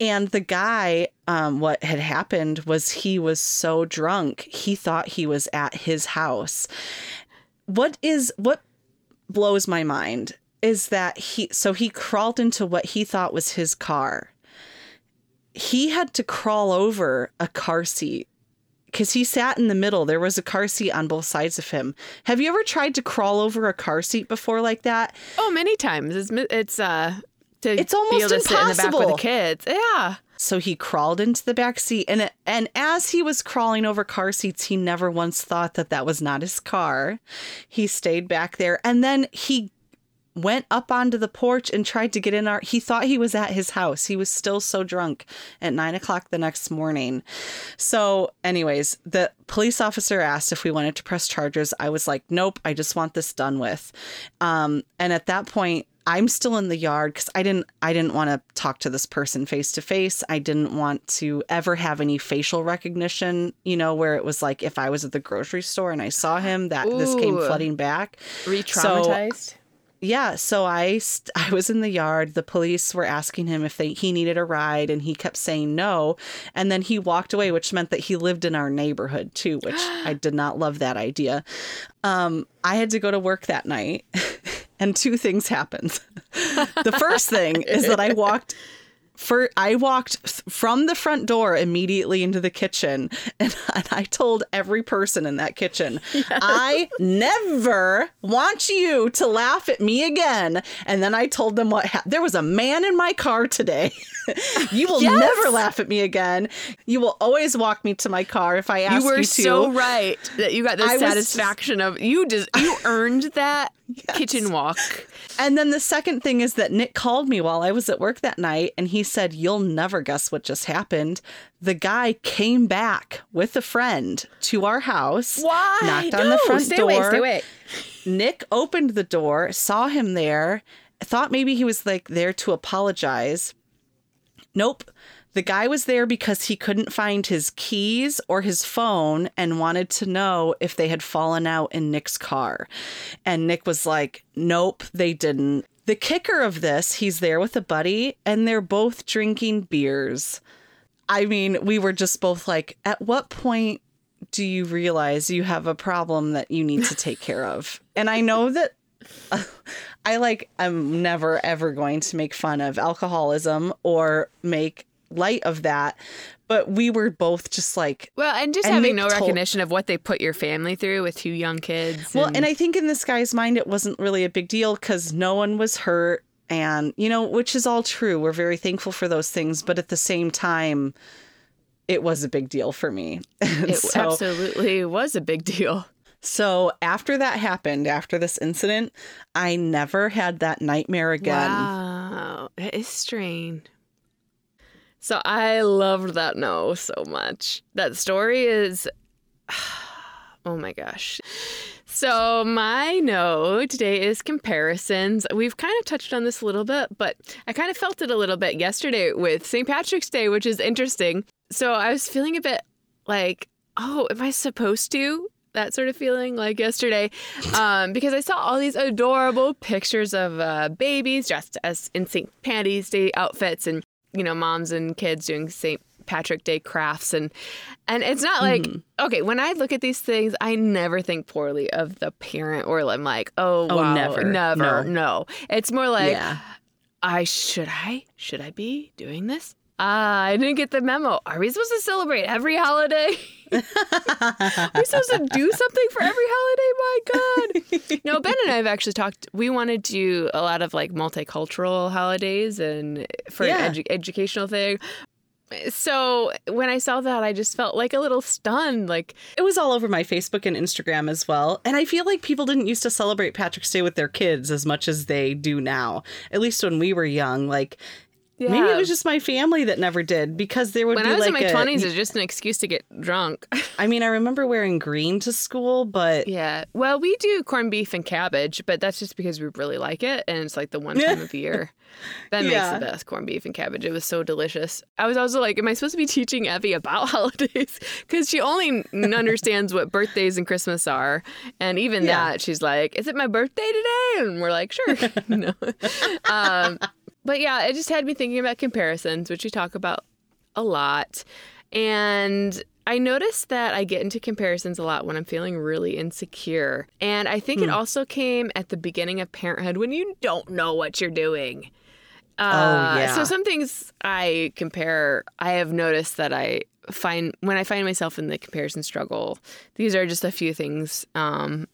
And the guy, um, what had happened was he was so drunk, he thought he was at his house. What is what blows my mind is that he so he crawled into what he thought was his car he had to crawl over a car seat because he sat in the middle. There was a car seat on both sides of him. Have you ever tried to crawl over a car seat before like that? Oh, many times. It's it's uh to it's almost be able to impossible. in the back with the kids. Yeah. So he crawled into the back seat, and and as he was crawling over car seats, he never once thought that that was not his car. He stayed back there, and then he went up onto the porch and tried to get in our he thought he was at his house he was still so drunk at nine o'clock the next morning so anyways the police officer asked if we wanted to press charges i was like nope i just want this done with um, and at that point I'm still in the yard cuz I didn't I didn't want to talk to this person face to face. I didn't want to ever have any facial recognition, you know, where it was like if I was at the grocery store and I saw him that this came flooding back. Re-traumatized. Yeah, so I st- *laughs* I was in the yard. The police were asking him if they he needed a ride, and he kept saying no. And then he walked away, which meant that he lived in our neighborhood too, which *gasps* I did not love that idea. Um, I had to go to work that night, *laughs* and two things happened. *laughs* the first thing is that I walked. For I walked from the front door immediately into the kitchen, *laughs* and, and I told every person in that kitchen, *laughs* I never want you to laugh at me again. And then I told them what happened. There was a man in my car today. *laughs* you will Yes! never laugh at me again. You will always walk me to my car if I ask You you, were to. so right that you got the I was satisfaction of you just you earned that *laughs* kitchen walk. And then the second thing is that Nick called me while I was at work that night and he said, You'll never guess what just happened. The guy came back with a friend to our house, Why? knocked on the front stay door. away, stay away. Nick opened the door, saw him there, thought maybe he was like there to apologize. Nope. The guy was there because he couldn't find his keys or his phone and wanted to know if they had fallen out in Nick's car. And Nick was like, Nope, they didn't. The kicker of this, he's there with a buddy and they're both drinking beers. I mean, we were just both like, At what point do you realize you have a problem that you need to take care of? *laughs* And I know that *laughs* I like, I'm never ever going to make fun of alcoholism or make light of that. But we were both just like, Well, and just And having no told- recognition of what they put your family through with two young kids. well, and I think in this guy's mind, it wasn't really a big deal because no one was hurt. And, you know, which is all true. We're very thankful for those things. But at the same time, it was a big deal for me. *laughs* It so, absolutely was a big deal. So after that happened, after this incident, I never had that nightmare again. Wow, it is strange. So I loved that no so much. That story is, *sighs* oh my gosh. So my no today is comparisons. We've kind of touched on this a little bit, but I kind of felt it a little bit yesterday with St. Patrick's Day, which is interesting. So I was feeling a bit like, oh, am I supposed to? That sort of feeling like yesterday, um, because I saw all these adorable pictures of uh, babies dressed as in St. Patty's Day outfits, and you know, moms and kids doing St. Patrick Day crafts, and and it's not like okay. When I look at these things, I never think poorly of the parent, or I'm like, oh, Oh, wow, never. never, No. no. It's more like yeah. I should I should I be doing this? Ah, I didn't get the memo. Are we supposed to celebrate every holiday? *laughs* Are we supposed to do something for every holiday? My God. *laughs* No, and I have actually talked. We want to do a lot of like multicultural holidays and for Yeah. an edu- educational thing. So when I saw that, I just felt like a little stunned. Like, It was all over my Facebook and Instagram as well. And I feel like people didn't used to celebrate Patrick's Day with their kids as much as they do now. At least when we were young. Like maybe it was just my family that never did because there would be when be I was like in my twenties, it's just an excuse to get drunk. *laughs* I mean, I remember wearing green to school, but Yeah. Well, we do corned beef and cabbage, but that's just because we really like it and it's like the one time of *laughs* year. that Yeah. makes the best corned beef and cabbage. It was so delicious. I was also like, am I supposed to be teaching Evie about *laughs* holidays? Because she only understands what birthdays and Christmas are. And even Yeah. that, she's like, is it my birthday today? And we're like, sure. no. Um, but yeah, it just had me thinking about comparisons, which we talk about a lot. And I noticed that I get into comparisons a lot when I'm feeling really insecure. And I think it also came at the beginning of parenthood when you don't know what you're doing. Uh, yeah. So some things I compare, I have noticed that I find when I find myself in the comparison struggle, these are just a few things um,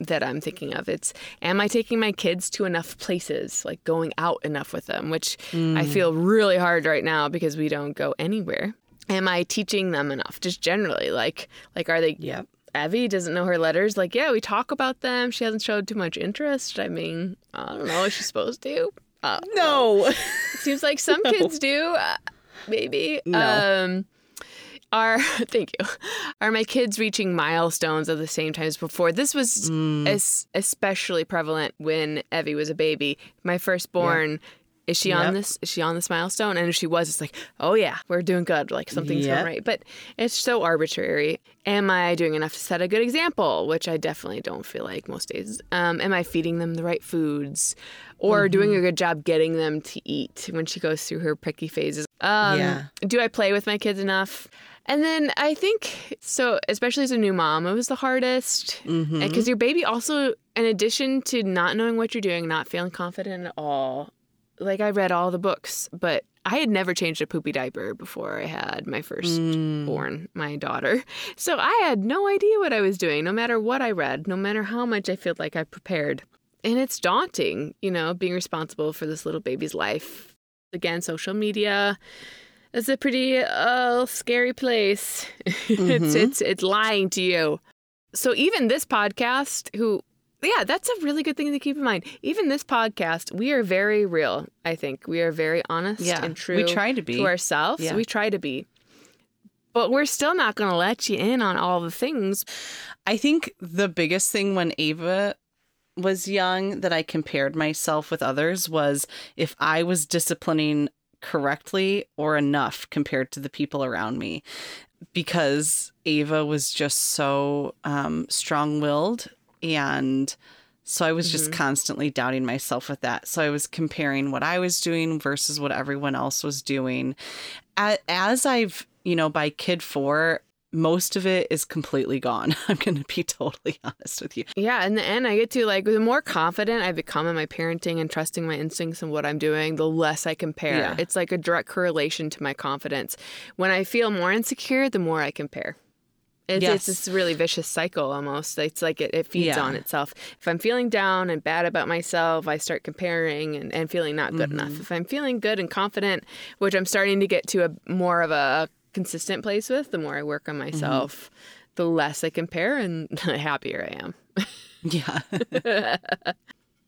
that I'm thinking of. It's am I taking my kids to enough places, like going out enough with them, which I feel really hard right now because we don't go anywhere. Am I teaching them enough? Just generally, like like are they yep. Evie doesn't know her letters. Like, yeah, we talk about them. She hasn't showed too much interest. I mean, I don't know. Is she supposed to? Uh, No. Seems like some *laughs* kids do. Uh, maybe. No. Um, Are *laughs* thank you. Are my kids reaching milestones at the same time as before? This was Mm. es- especially prevalent when Evie was a baby. My firstborn. Is she on this? Is she on this milestone? And if she was, it's like, oh yeah, we're doing good. Like something's Yep. going right. But it's so arbitrary. Am I doing enough to set a good example? Which I definitely don't feel like most days. Um, am I feeding them the right foods, or Mm-hmm. doing a good job getting them to eat when she goes through her picky phases? Um, Yeah. Do I play with my kids enough? And then I think so, especially as a new mom, it was the hardest because your baby also, in addition to not knowing what you're doing, not feeling confident at all. Like I read all the books, but I had never changed a poopy diaper before I had my first Mm. born, my daughter. *laughs* So I had no idea what I was doing, no matter what I read, no matter how much I feel like I prepared. And it's daunting, you know, being responsible for this little baby's life. Again, social media is a pretty uh, scary place. *laughs* it's Mhm. it's it's lying to you. So even this podcast, who yeah, that's a really good thing to keep in mind. Even this podcast, we are very real. I think we are very honest Yeah, and true we try to be. to ourselves. Yeah. We try to be. But we're still not going to let you in on all the things. I think the biggest thing when Ava was young that I compared myself with others was if I was disciplining correctly or enough compared to the people around me. Because Ava was just so um, strong willed. And so I was just constantly doubting myself with that. So I was comparing what I was doing versus what everyone else was doing. As I've, you know, by kid four, most of it is completely gone. *laughs* I'm going to be totally *laughs* honest with you. Yeah, in the end, I get to like the more confident I become in my parenting and trusting my instincts and what I'm doing, the less I compare. Yeah. It's like a direct correlation to my confidence. When I feel more insecure, the more I compare. It's, Yes. it's this really vicious cycle almost. It's like it, it feeds Yeah. on itself. If I'm feeling down and bad about myself, I start comparing and, and feeling not good enough. Mm-hmm. If I'm feeling good and confident, which I'm starting to get to a more of a consistent place with, the more I work on Mm-hmm. myself, the less I compare and *laughs* the happier I am. Yeah. *laughs*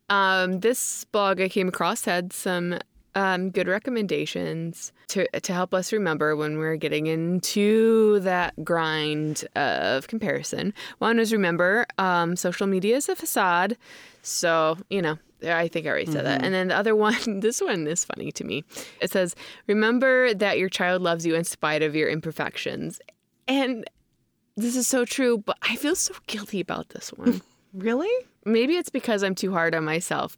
Um, this blog I came across had some um, good recommendations to to help us remember when we're getting into that grind of comparison. One is remember um, social media is a facade, so you know. I think I already said that. And then the other *laughs* one, this one is funny to me. It says, Remember that your child loves you in spite of your imperfections. And this is so true, but I feel so guilty about this one *laughs* really? maybe it's because I'm too hard on myself.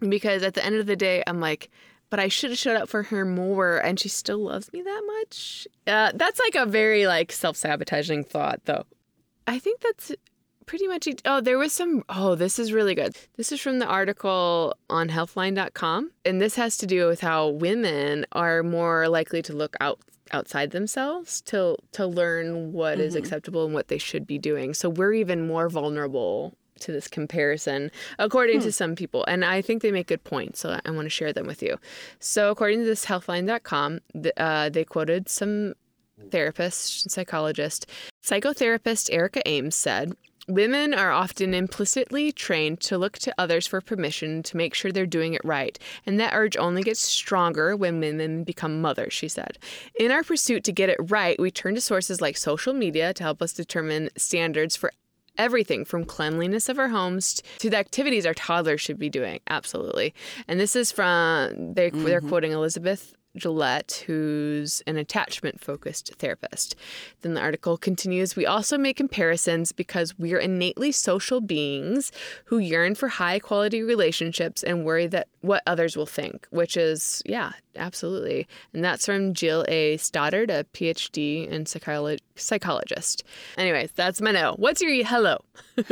Because at the end of the day, I'm like, but I should have showed up for her more, and she still loves me that much. Uh, that's like a very like self sabotaging thought, though. I think that's pretty much. Oh, there was some. Oh, this is really good. This is from the article on Healthline.com, and this has to do with how women are more likely to look out outside themselves to to learn what is acceptable and what they should be doing. So we're even more vulnerable to this comparison, according to some people. And I think they make good points, so I want to share them with you. So, according to this healthline.com, th- uh, they quoted some therapist, psychologist, psychotherapist Erica Ames said, Women are often implicitly trained to look to others for permission to make sure they're doing it right, and that urge only gets stronger when women become mothers, she said. In our pursuit to get it right, we turn to sources like social media to help us determine standards for everything from cleanliness of our homes to the activities our toddlers should be doing. Absolutely. And this is from they they're mm-hmm. quoting Elizabeth Gillette, who's an attachment focused therapist. Then the article continues We also make comparisons because we're innately social beings who yearn for high quality relationships and worry that what others will think, which is, yeah, absolutely. And that's from Jill A. Stoddard, a PhD and psycholo- psychologist. Anyways, that's my no. What's your hello? *laughs*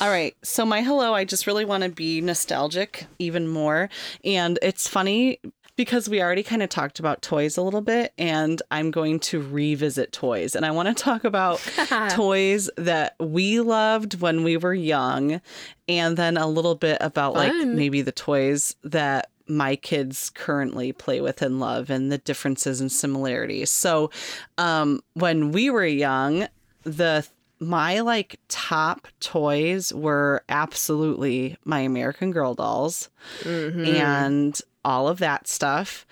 All right. So my hello, I just really want to be nostalgic even more. And it's funny because we already kind of talked about toys a little bit and I'm going to revisit toys. And I want to talk about *laughs* toys that we loved when we were young and then a little bit about like maybe the toys that my kids currently play with and love and the differences and similarities. So, um when we were young, the my like top toys were absolutely my American Girl dolls Mm-hmm. and all of that stuff.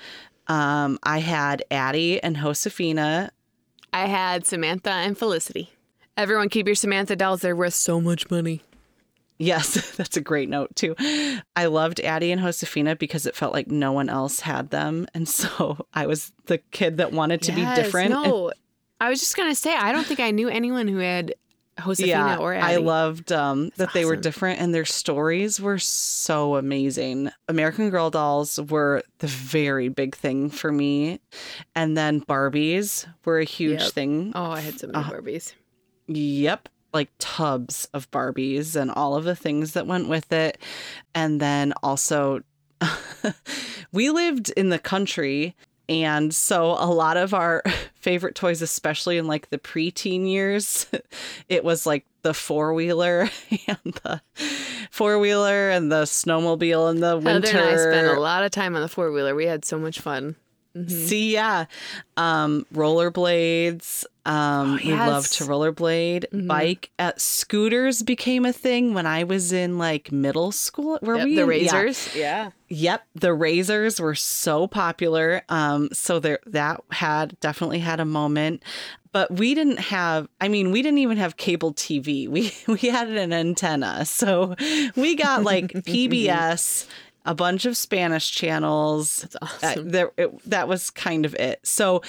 Um, I had Addie and Josefina I had Samantha and Felicity. Everyone keep your Samantha dolls. They're worth so much money. Yes, *laughs* that's a great note too. I loved Addie and Josefina because it felt like no one else had them. And *laughs* so I was the kid that wanted to Yes, be different. No, I was just gonna say I don't think I knew anyone who had Josefina yeah, or Addie. I loved um, that they were different and their stories were so amazing. American Girl dolls were the very big thing for me. And then Barbies were a huge Yep. thing. Oh, I had so many Uh, Barbies. Yep. Like tubs of Barbies and all of the things that went with it. And then also, *laughs* we lived in the country. And so a lot of our *laughs* favorite toys, especially in like the preteen years, *laughs* it was like the four wheeler *laughs* and the four wheeler and the snowmobile in the winter. Heather and I spent a lot of time on the four wheeler. We had so much fun. See, yeah. Um, rollerblades. Um, we love to rollerblade. Bike. Uh, scooters became a thing when I was in like middle school. Were Yep, we the in- yeah. razors. Yeah. Yep, the razors were so popular. Um, so there that had definitely had a moment. But we didn't have I mean, we didn't even have cable TV. *laughs* We we had an antenna. So we got like *laughs* PBS, a bunch of Spanish channels. That's Uh, awesome. there it, that was kind of it. So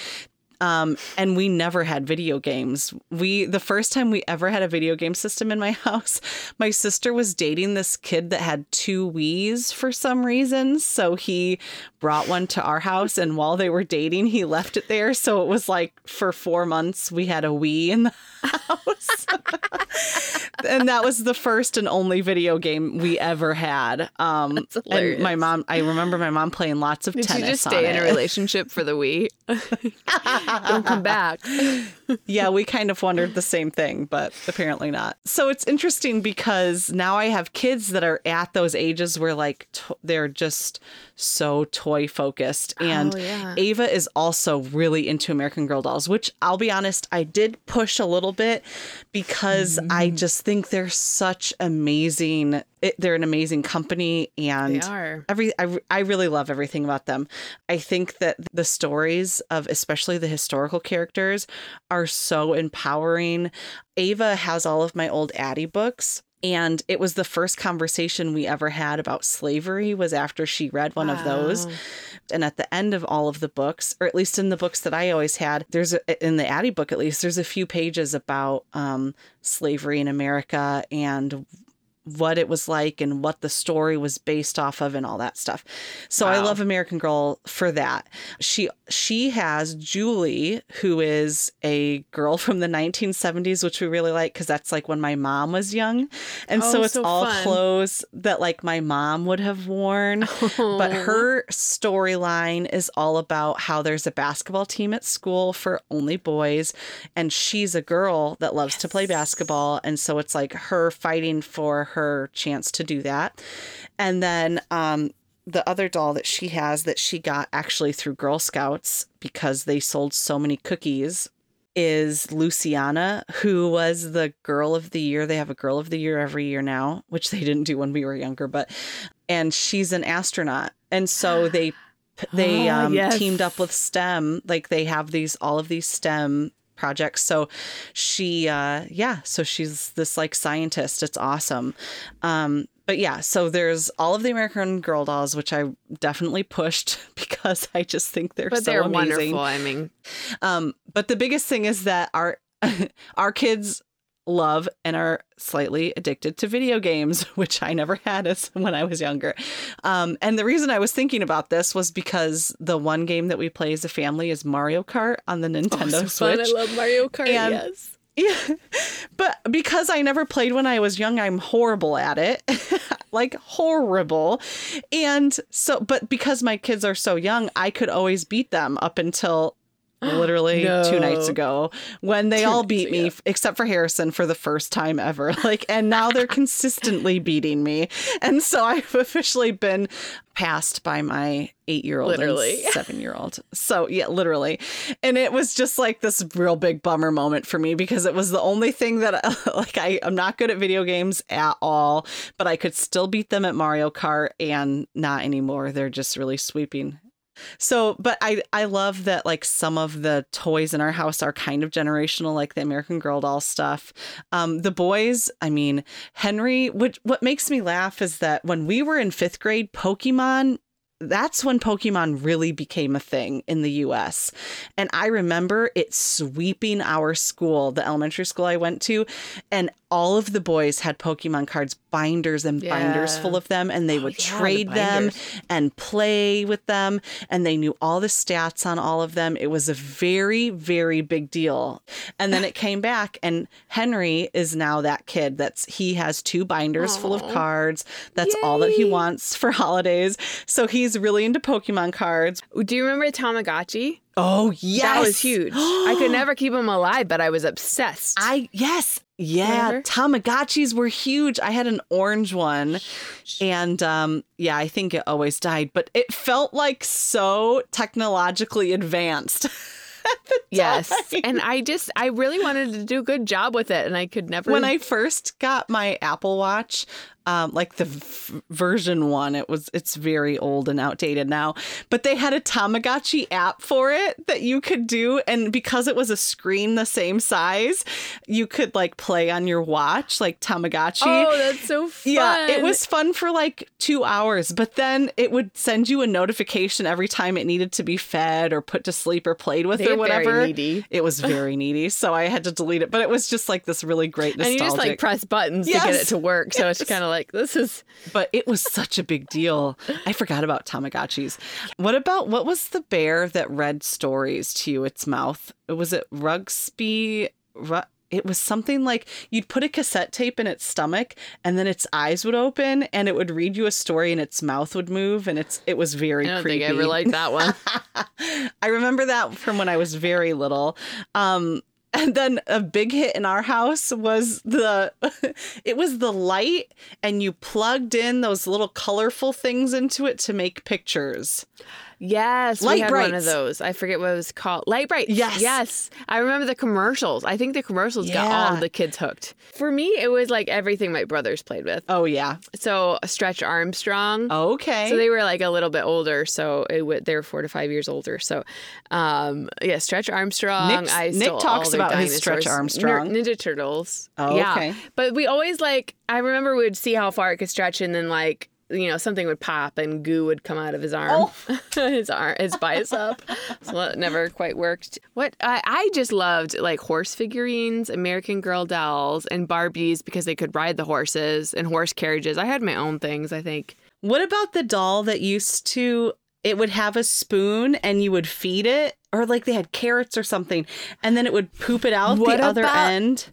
um, and we never had video games. We the first time we ever had a video game system in my *laughs* house, my sister was dating this kid that had two Wii's for some reason. So he brought one to our house, and while they were dating, he left it there. So it was like for four months we had a Wii in the house, *laughs* and that was the first and only video game we ever had. Um, and my mom, I remember my mom playing lots of Did tennis. you just stay in a relationship for the Wii? *laughs* Don't come back. *laughs* yeah, we kind of wondered the same thing, but apparently not. So it's interesting because now I have kids that are at those ages where like to- they're just so toy focused. And Oh, yeah. Ava is also really into American Girl dolls, which I'll be honest, I did push a little bit because I Mm-hmm. just think they're such amazing. It, they're an amazing company and They are. every I, I really love everything about them. I think that the stories of especially the historical characters are so empowering. Ava has all of my old addie books and it was the first conversation we ever had about slavery was after she read one of those. And at the end of all of the books or at least in the books that i always had there's a, in the addie book at least there's a few pages about um, slavery in america and what it was like and what the story was based off of and all that stuff. So I love American Girl for that. She she has Julie who is a girl from the 1970s which we really like cuz that's like when my mom was young. And so Oh, it's so all fun. clothes that like my mom would have worn. But oh. her storyline is all about how there's a basketball team at school for only boys, and she's a girl that loves to play basketball. And so it's like her fighting for her chance to do that. And then um, the other doll that she has that she got actually through Girl Scouts because they sold so many cookies is Luciana, who was the girl of the year. They have a girl of the year every year now, which they didn't do when we were younger, but and she's an astronaut. And so they they *gasps* Ah, um, yes. teamed up with STEM. Like they have these all of these STEM projects. So she uh yeah, so she's this like scientist. It's awesome. Um but yeah, so there's all of the American Girl dolls, which I definitely pushed *laughs* because I just think they're But so they're amazing. wonderful. I mean, Um, but the biggest thing is that our *laughs* our kids love and are slightly addicted to video games, *laughs* which I never had as when I was younger. Um, and the reason I was thinking about this was because the one game that we play as a family is Mario Kart on the Nintendo oh, so fun. Switch. I love Mario Kart. *laughs* And- yes. Yeah. *laughs* But because I never played when I was young, I'm horrible at it. like horrible. And so but because my kids are so young, I could always beat them up until literally two nights ago when they Two all beat me ago. except for Harrison for the first time ever. *laughs* Like and now they're consistently beating me. And so I've *laughs* officially been passed by my 8-year-old and Literally. *laughs* 7-year-old. So yeah, literally. And it was just like this real big bummer moment for me because it was the only thing that like I I'm not good at video games at all, but I could still beat them at Mario Kart and not anymore. They're just really sweeping. So, but I I love that like some of the toys in our house are kind of generational, like the American Girl doll stuff. Um, the boys, I mean, Henry. What what makes me laugh is that when we were in fifth grade, Pokemon that's when Pokemon really became a thing in the US. And I remember it sweeping our school, the elementary school I went to, and all of the boys had Pokemon cards, binders and Yeah. binders full of them, and they Oh, would yeah, the trade them and play with them, and they knew all the stats on all of them. It was a very, very big deal. And then it came back, and Henry is now that kid that's he has two binders full of cards. That's all that he wants for *laughs* holidays. So he's really into Pokemon cards. Do you remember Tamagotchi? Oh yes, That was huge. *gasps* I could never keep him alive, but I was obsessed. I yes. Yeah, Remember? Tamagotchis were huge. I had an orange one and um yeah, I think it always died, but it felt like so technologically advanced. *laughs* yes. And I just, I really wanted to do a good job with it, and I could never. when I first got my Apple Watch, um, like the v- version one, it was it's very old and outdated now. But they had a Tamagotchi app for it that you could do, and because it was a screen the same size, you could like play on your watch like Tamagotchi. Oh, that's so fun. Yeah, it was fun for like two hours, but then it would send you a notification every time it needed to be fed or put to sleep or played with They or whatever. needy. It was very needy, so I had to delete it. But it was just like this really great nostalgic. And you just like press buttons to get it to work. So it's kind of like, this is. but it was such a big deal. I forgot about Tamagotchis. What about what was the bear that read stories to you? Its mouth was it Rugsby? Ru- it was something like you'd put a cassette tape in its stomach, and then its eyes would open, and it would read you a story, and its mouth would move, and it's it was very I don't creepy. think I ever liked that one. *laughs* I remember that from when I was very little. Um, *laughs* and then a big hit in our house was the *laughs* it was the light and you plugged in those little colorful things into it to make pictures. Yes, Light we had one of those. I forget what it was called. Lite-Brite. Yes. yes. I remember the commercials. I think the commercials got all the kids hooked. For me, it was like everything my brothers played with. Oh yeah. So Stretch Armstrong. Okay. So they were like a little bit older, so it they were four to five years older. So, um, yeah, Stretch Armstrong. Nick's- I Nick talks about his Stretch. Armstrong. Nin- Ninja Turtles. Oh, yeah. okay. But we always like. I remember we would see how far it could stretch, and then like you know something would pop and goo would come out of his arm, Oh. *laughs* his arm, his bicep. so it never quite worked. What I, I just loved like horse figurines, American Girl dolls, and Barbies because they could ride the horses and horse carriages. I had my own things. I think. what about the doll that used to it would have a spoon and you would feed it or like they had carrots or something and then it would poop it out What the other end.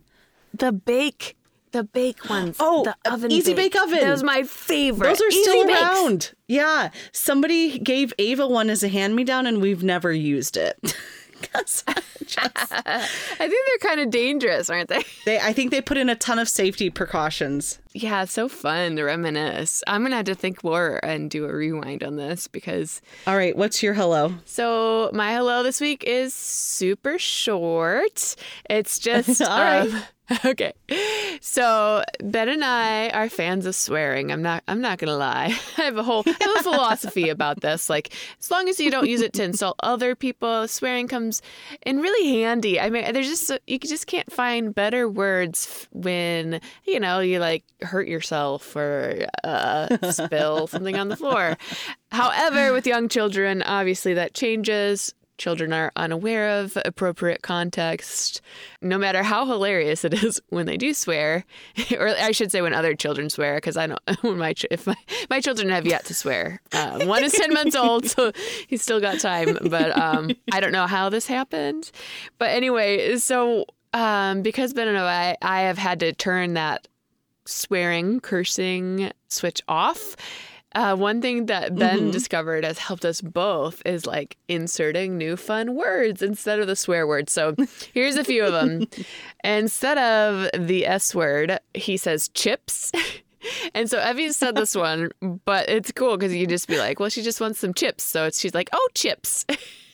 The bake, the bake ones. *gasps* Oh, the uh, oven Easy Bake Oven. That was my favorite. Those are Easy still Bakes. around. Yeah. Somebody gave Ava one as a hand me down and we've never used it. *laughs* I just- *laughs* I think they're kind of dangerous, aren't they? they, I think they put in a ton of safety precautions. Yeah, it's so fun to reminisce. I'm gonna have to think more and do a rewind on this because All right. What's your hello? so my hello this week is super short. It's *laughs* just All right. *laughs* okay. So Ben and I are fans of swearing. I'm not. I'm not gonna lie. *laughs* I have a whole I have a *laughs* philosophy about this. Like as long as you don't use it to insult other people, swearing comes in really handy. I mean, there's just you just can't find better words when you know you like hurt yourself or uh, spill something on the floor. However, with young children, obviously that changes. Children are unaware of appropriate context. No matter how hilarious it is when they do swear, *laughs* or I should say when other children swear, because I don't. *laughs* When my if my, my children have yet to swear. Uh, one is ten months old, so he's still got time. But um, I don't know how this happened. But anyway, so um, because Ben and I, I have had to turn that swearing, cursing switch off. Uh, one thing that Ben discovered has helped us both is like inserting new fun words instead of the swear word. So here's a few of them. *laughs* instead of the S word, he says chips. *laughs* And so Evie said this one, but it's cool because you just be like, well, she just wants some chips. So it's, she's like, oh, chips.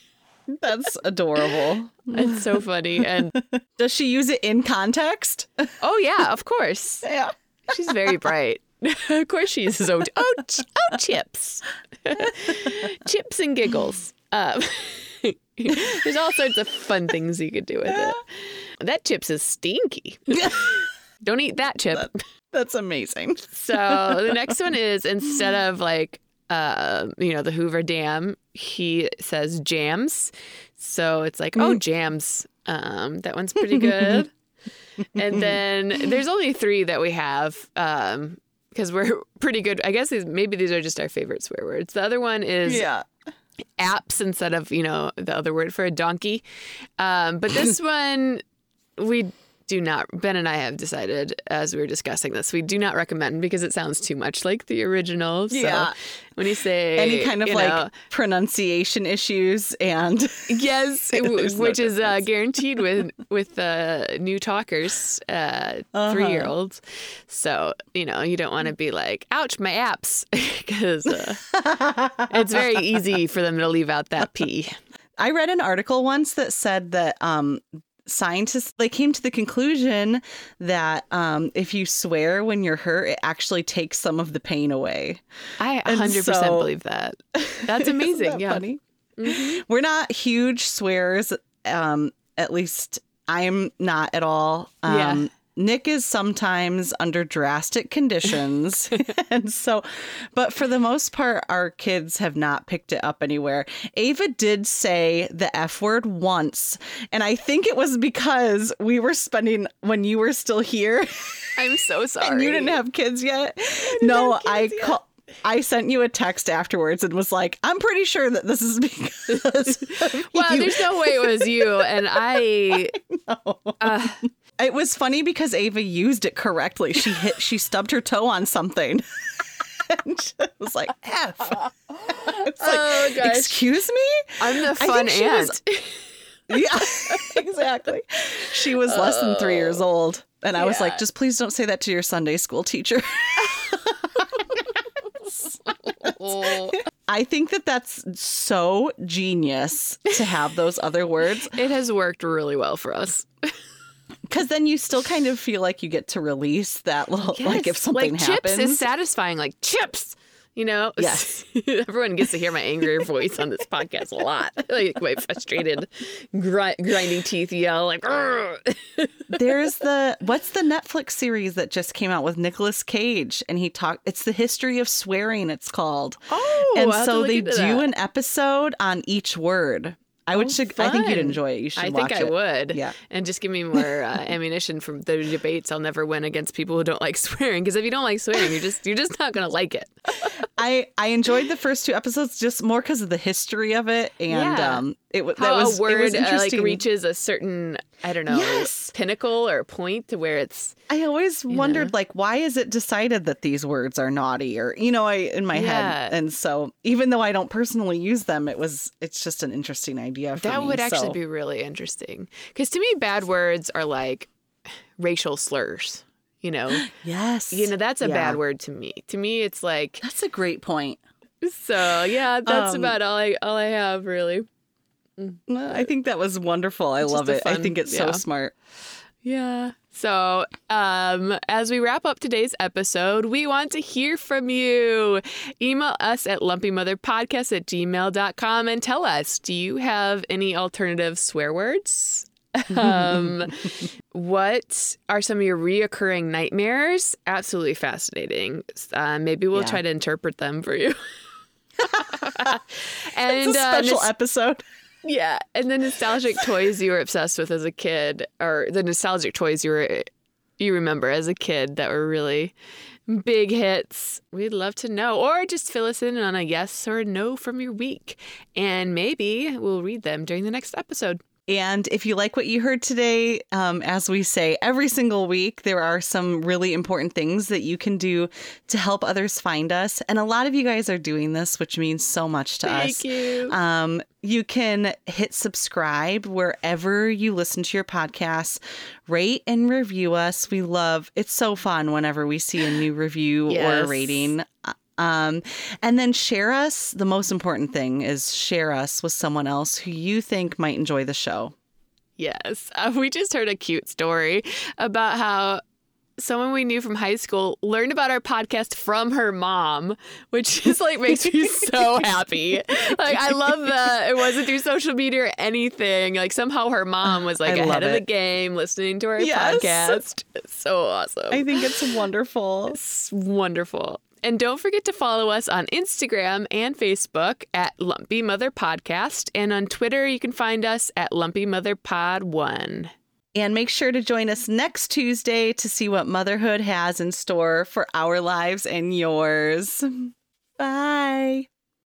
*laughs* That's adorable. it's so funny. And Does she use it in context? oh, yeah, of course. Yeah. She's very bright. *laughs* of course she uses oh, oh, ch- oh chips. *laughs* chips and giggles. Um, *laughs* there's all sorts of fun things you could do with it. That chips is stinky. Don't eat that chip. That's amazing. So the next one is instead of like uh, you know, the Hoover Dam, he says jams. So it's like, oh, jams. Um, that one's pretty good. and then there's only three that we have um, because we're *laughs* pretty good. I guess these, maybe these are just our favorite swear words. The other one is Yeah. apps instead of you know the other word for a donkey. Um, but this *laughs* one we do not. Ben and I have decided as we were discussing this, we do not recommend because it sounds too much like the original. So Yeah. when you say Any kind of like know, pronunciation issues and *laughs* yes, *laughs* There's no which is uh, guaranteed with *laughs* with uh, new talkers, uh, Uh-huh. three year olds. So you know you don't want to be like, "Ouch, my apps," because uh, it's very easy for them to leave out that p. I read an article once that said that um, scientists they came to the conclusion that um, if you swear when you're hurt, it actually takes some of the pain away. I And 100% so- believe that. That's *laughs* amazing. that yeah. funny? Mhm. We're not huge swearers. Um, at least I'm not at all. Um, Yeah. Nick is sometimes under drastic conditions. *laughs* and so, but for the most part, our kids have not picked it up anywhere. Ava did say the F word once. And I think it was because we were spending, when you were still here I'm so sorry. *laughs* and you didn't have kids yet. No, have I called. I sent you a text afterwards and was like, "I'm pretty sure that this is *laughs* because." Well, you." there's no way it was you. And I. Uh, It was funny because Ava used it correctly. She hit, she stubbed her toe on something. *laughs* and it was like F. It's like, Oh, gosh. excuse me? I'm the fun she was- aunt. *laughs* Yeah, *laughs* exactly. She was less than three years oh. old. And I was like, just please don't say that to your Sunday school teacher. Oh. I think that that's so genius to have those other words It has worked really well for us. Because then you still kind of feel like you get to release that little, like if something like happens. chips is satisfying like chips you know *laughs* Yes. *laughs* everyone gets to hear my angry voice on this podcast a lot *laughs* like my frustrated gri- grinding teeth yell like There's the what's the Netflix series that just came out with Nicolas Cage and he talked it's the history of swearing it's called. oh and I'll have to so they do that. an episode on each word. I would Oh, should, I think you'd enjoy it. You should I think I it. would. Yeah. And just give me more uh, *laughs* ammunition from the debates. I'll never win against people who don't like *laughs* swearing. Because if you don't like swearing, you're just you're just not gonna like it. *laughs* I I enjoyed the first two episodes just more because of the history of it and Yeah. um it, wa- that was a word it was uh, like reaches a certain I don't know Yes. pinnacle or point to where it's I always wondered like why is it decided that these words are naughty or you know I in my Yeah. head and so even though I don't personally use them it was it's just an interesting idea for that me, would actually so- be really interesting. Because to me, bad words are like racial slurs. You know, *gasps* yes you know that's a Yeah. bad word to me. To me, it's like that's a great point so. Yeah, that's Um, about all I all I have really. I think that was wonderful I love it I think it's so smart Yeah. So, um, as we wrap up today's episode, we want to hear from you. Email us at lumpymotherpodcast at gmail.com and tell us do you have any alternative swear words? *laughs* um, what are some of your reoccurring nightmares? Absolutely fascinating. Uh, maybe we'll Yeah. try to interpret them for you. and *laughs* *laughs* it's a uh, special episode yeah, and the nostalgic toys you were obsessed with as a kid, or the nostalgic toys you were you remember as a kid that were really big hits. We'd love to know, or just fill us in on a yes or a no from your week, and maybe we'll read them during the next episode. And if you like what you heard today, um, as we say every single week, there are some really important things that you can do to help others find us. And a lot of you guys are doing this, which means so much to us. Thank you. Um, you can hit subscribe wherever you listen to your podcasts, rate and review us. We love it's so fun whenever we see a new review or a rating. Um, and then share us. The most important thing is share us with someone else who you think might enjoy the show. Yes. Uh, we just heard a cute story about how someone we knew from high school learned about our podcast from her mom, which *laughs* just like makes me so happy. Like I love that it wasn't through social media or anything. Like somehow her mom was like I ahead of the game, listening to our Yes. podcast. It's so awesome. I think it's wonderful. It's wonderful. And don't forget to follow us on Instagram and Facebook at Lumpy Mother Podcast. And on Twitter, you can find us at Lumpy Mother Pod 1. And make sure to join us next Tuesday to see what motherhood has in store for our lives and yours. *laughs* Bye.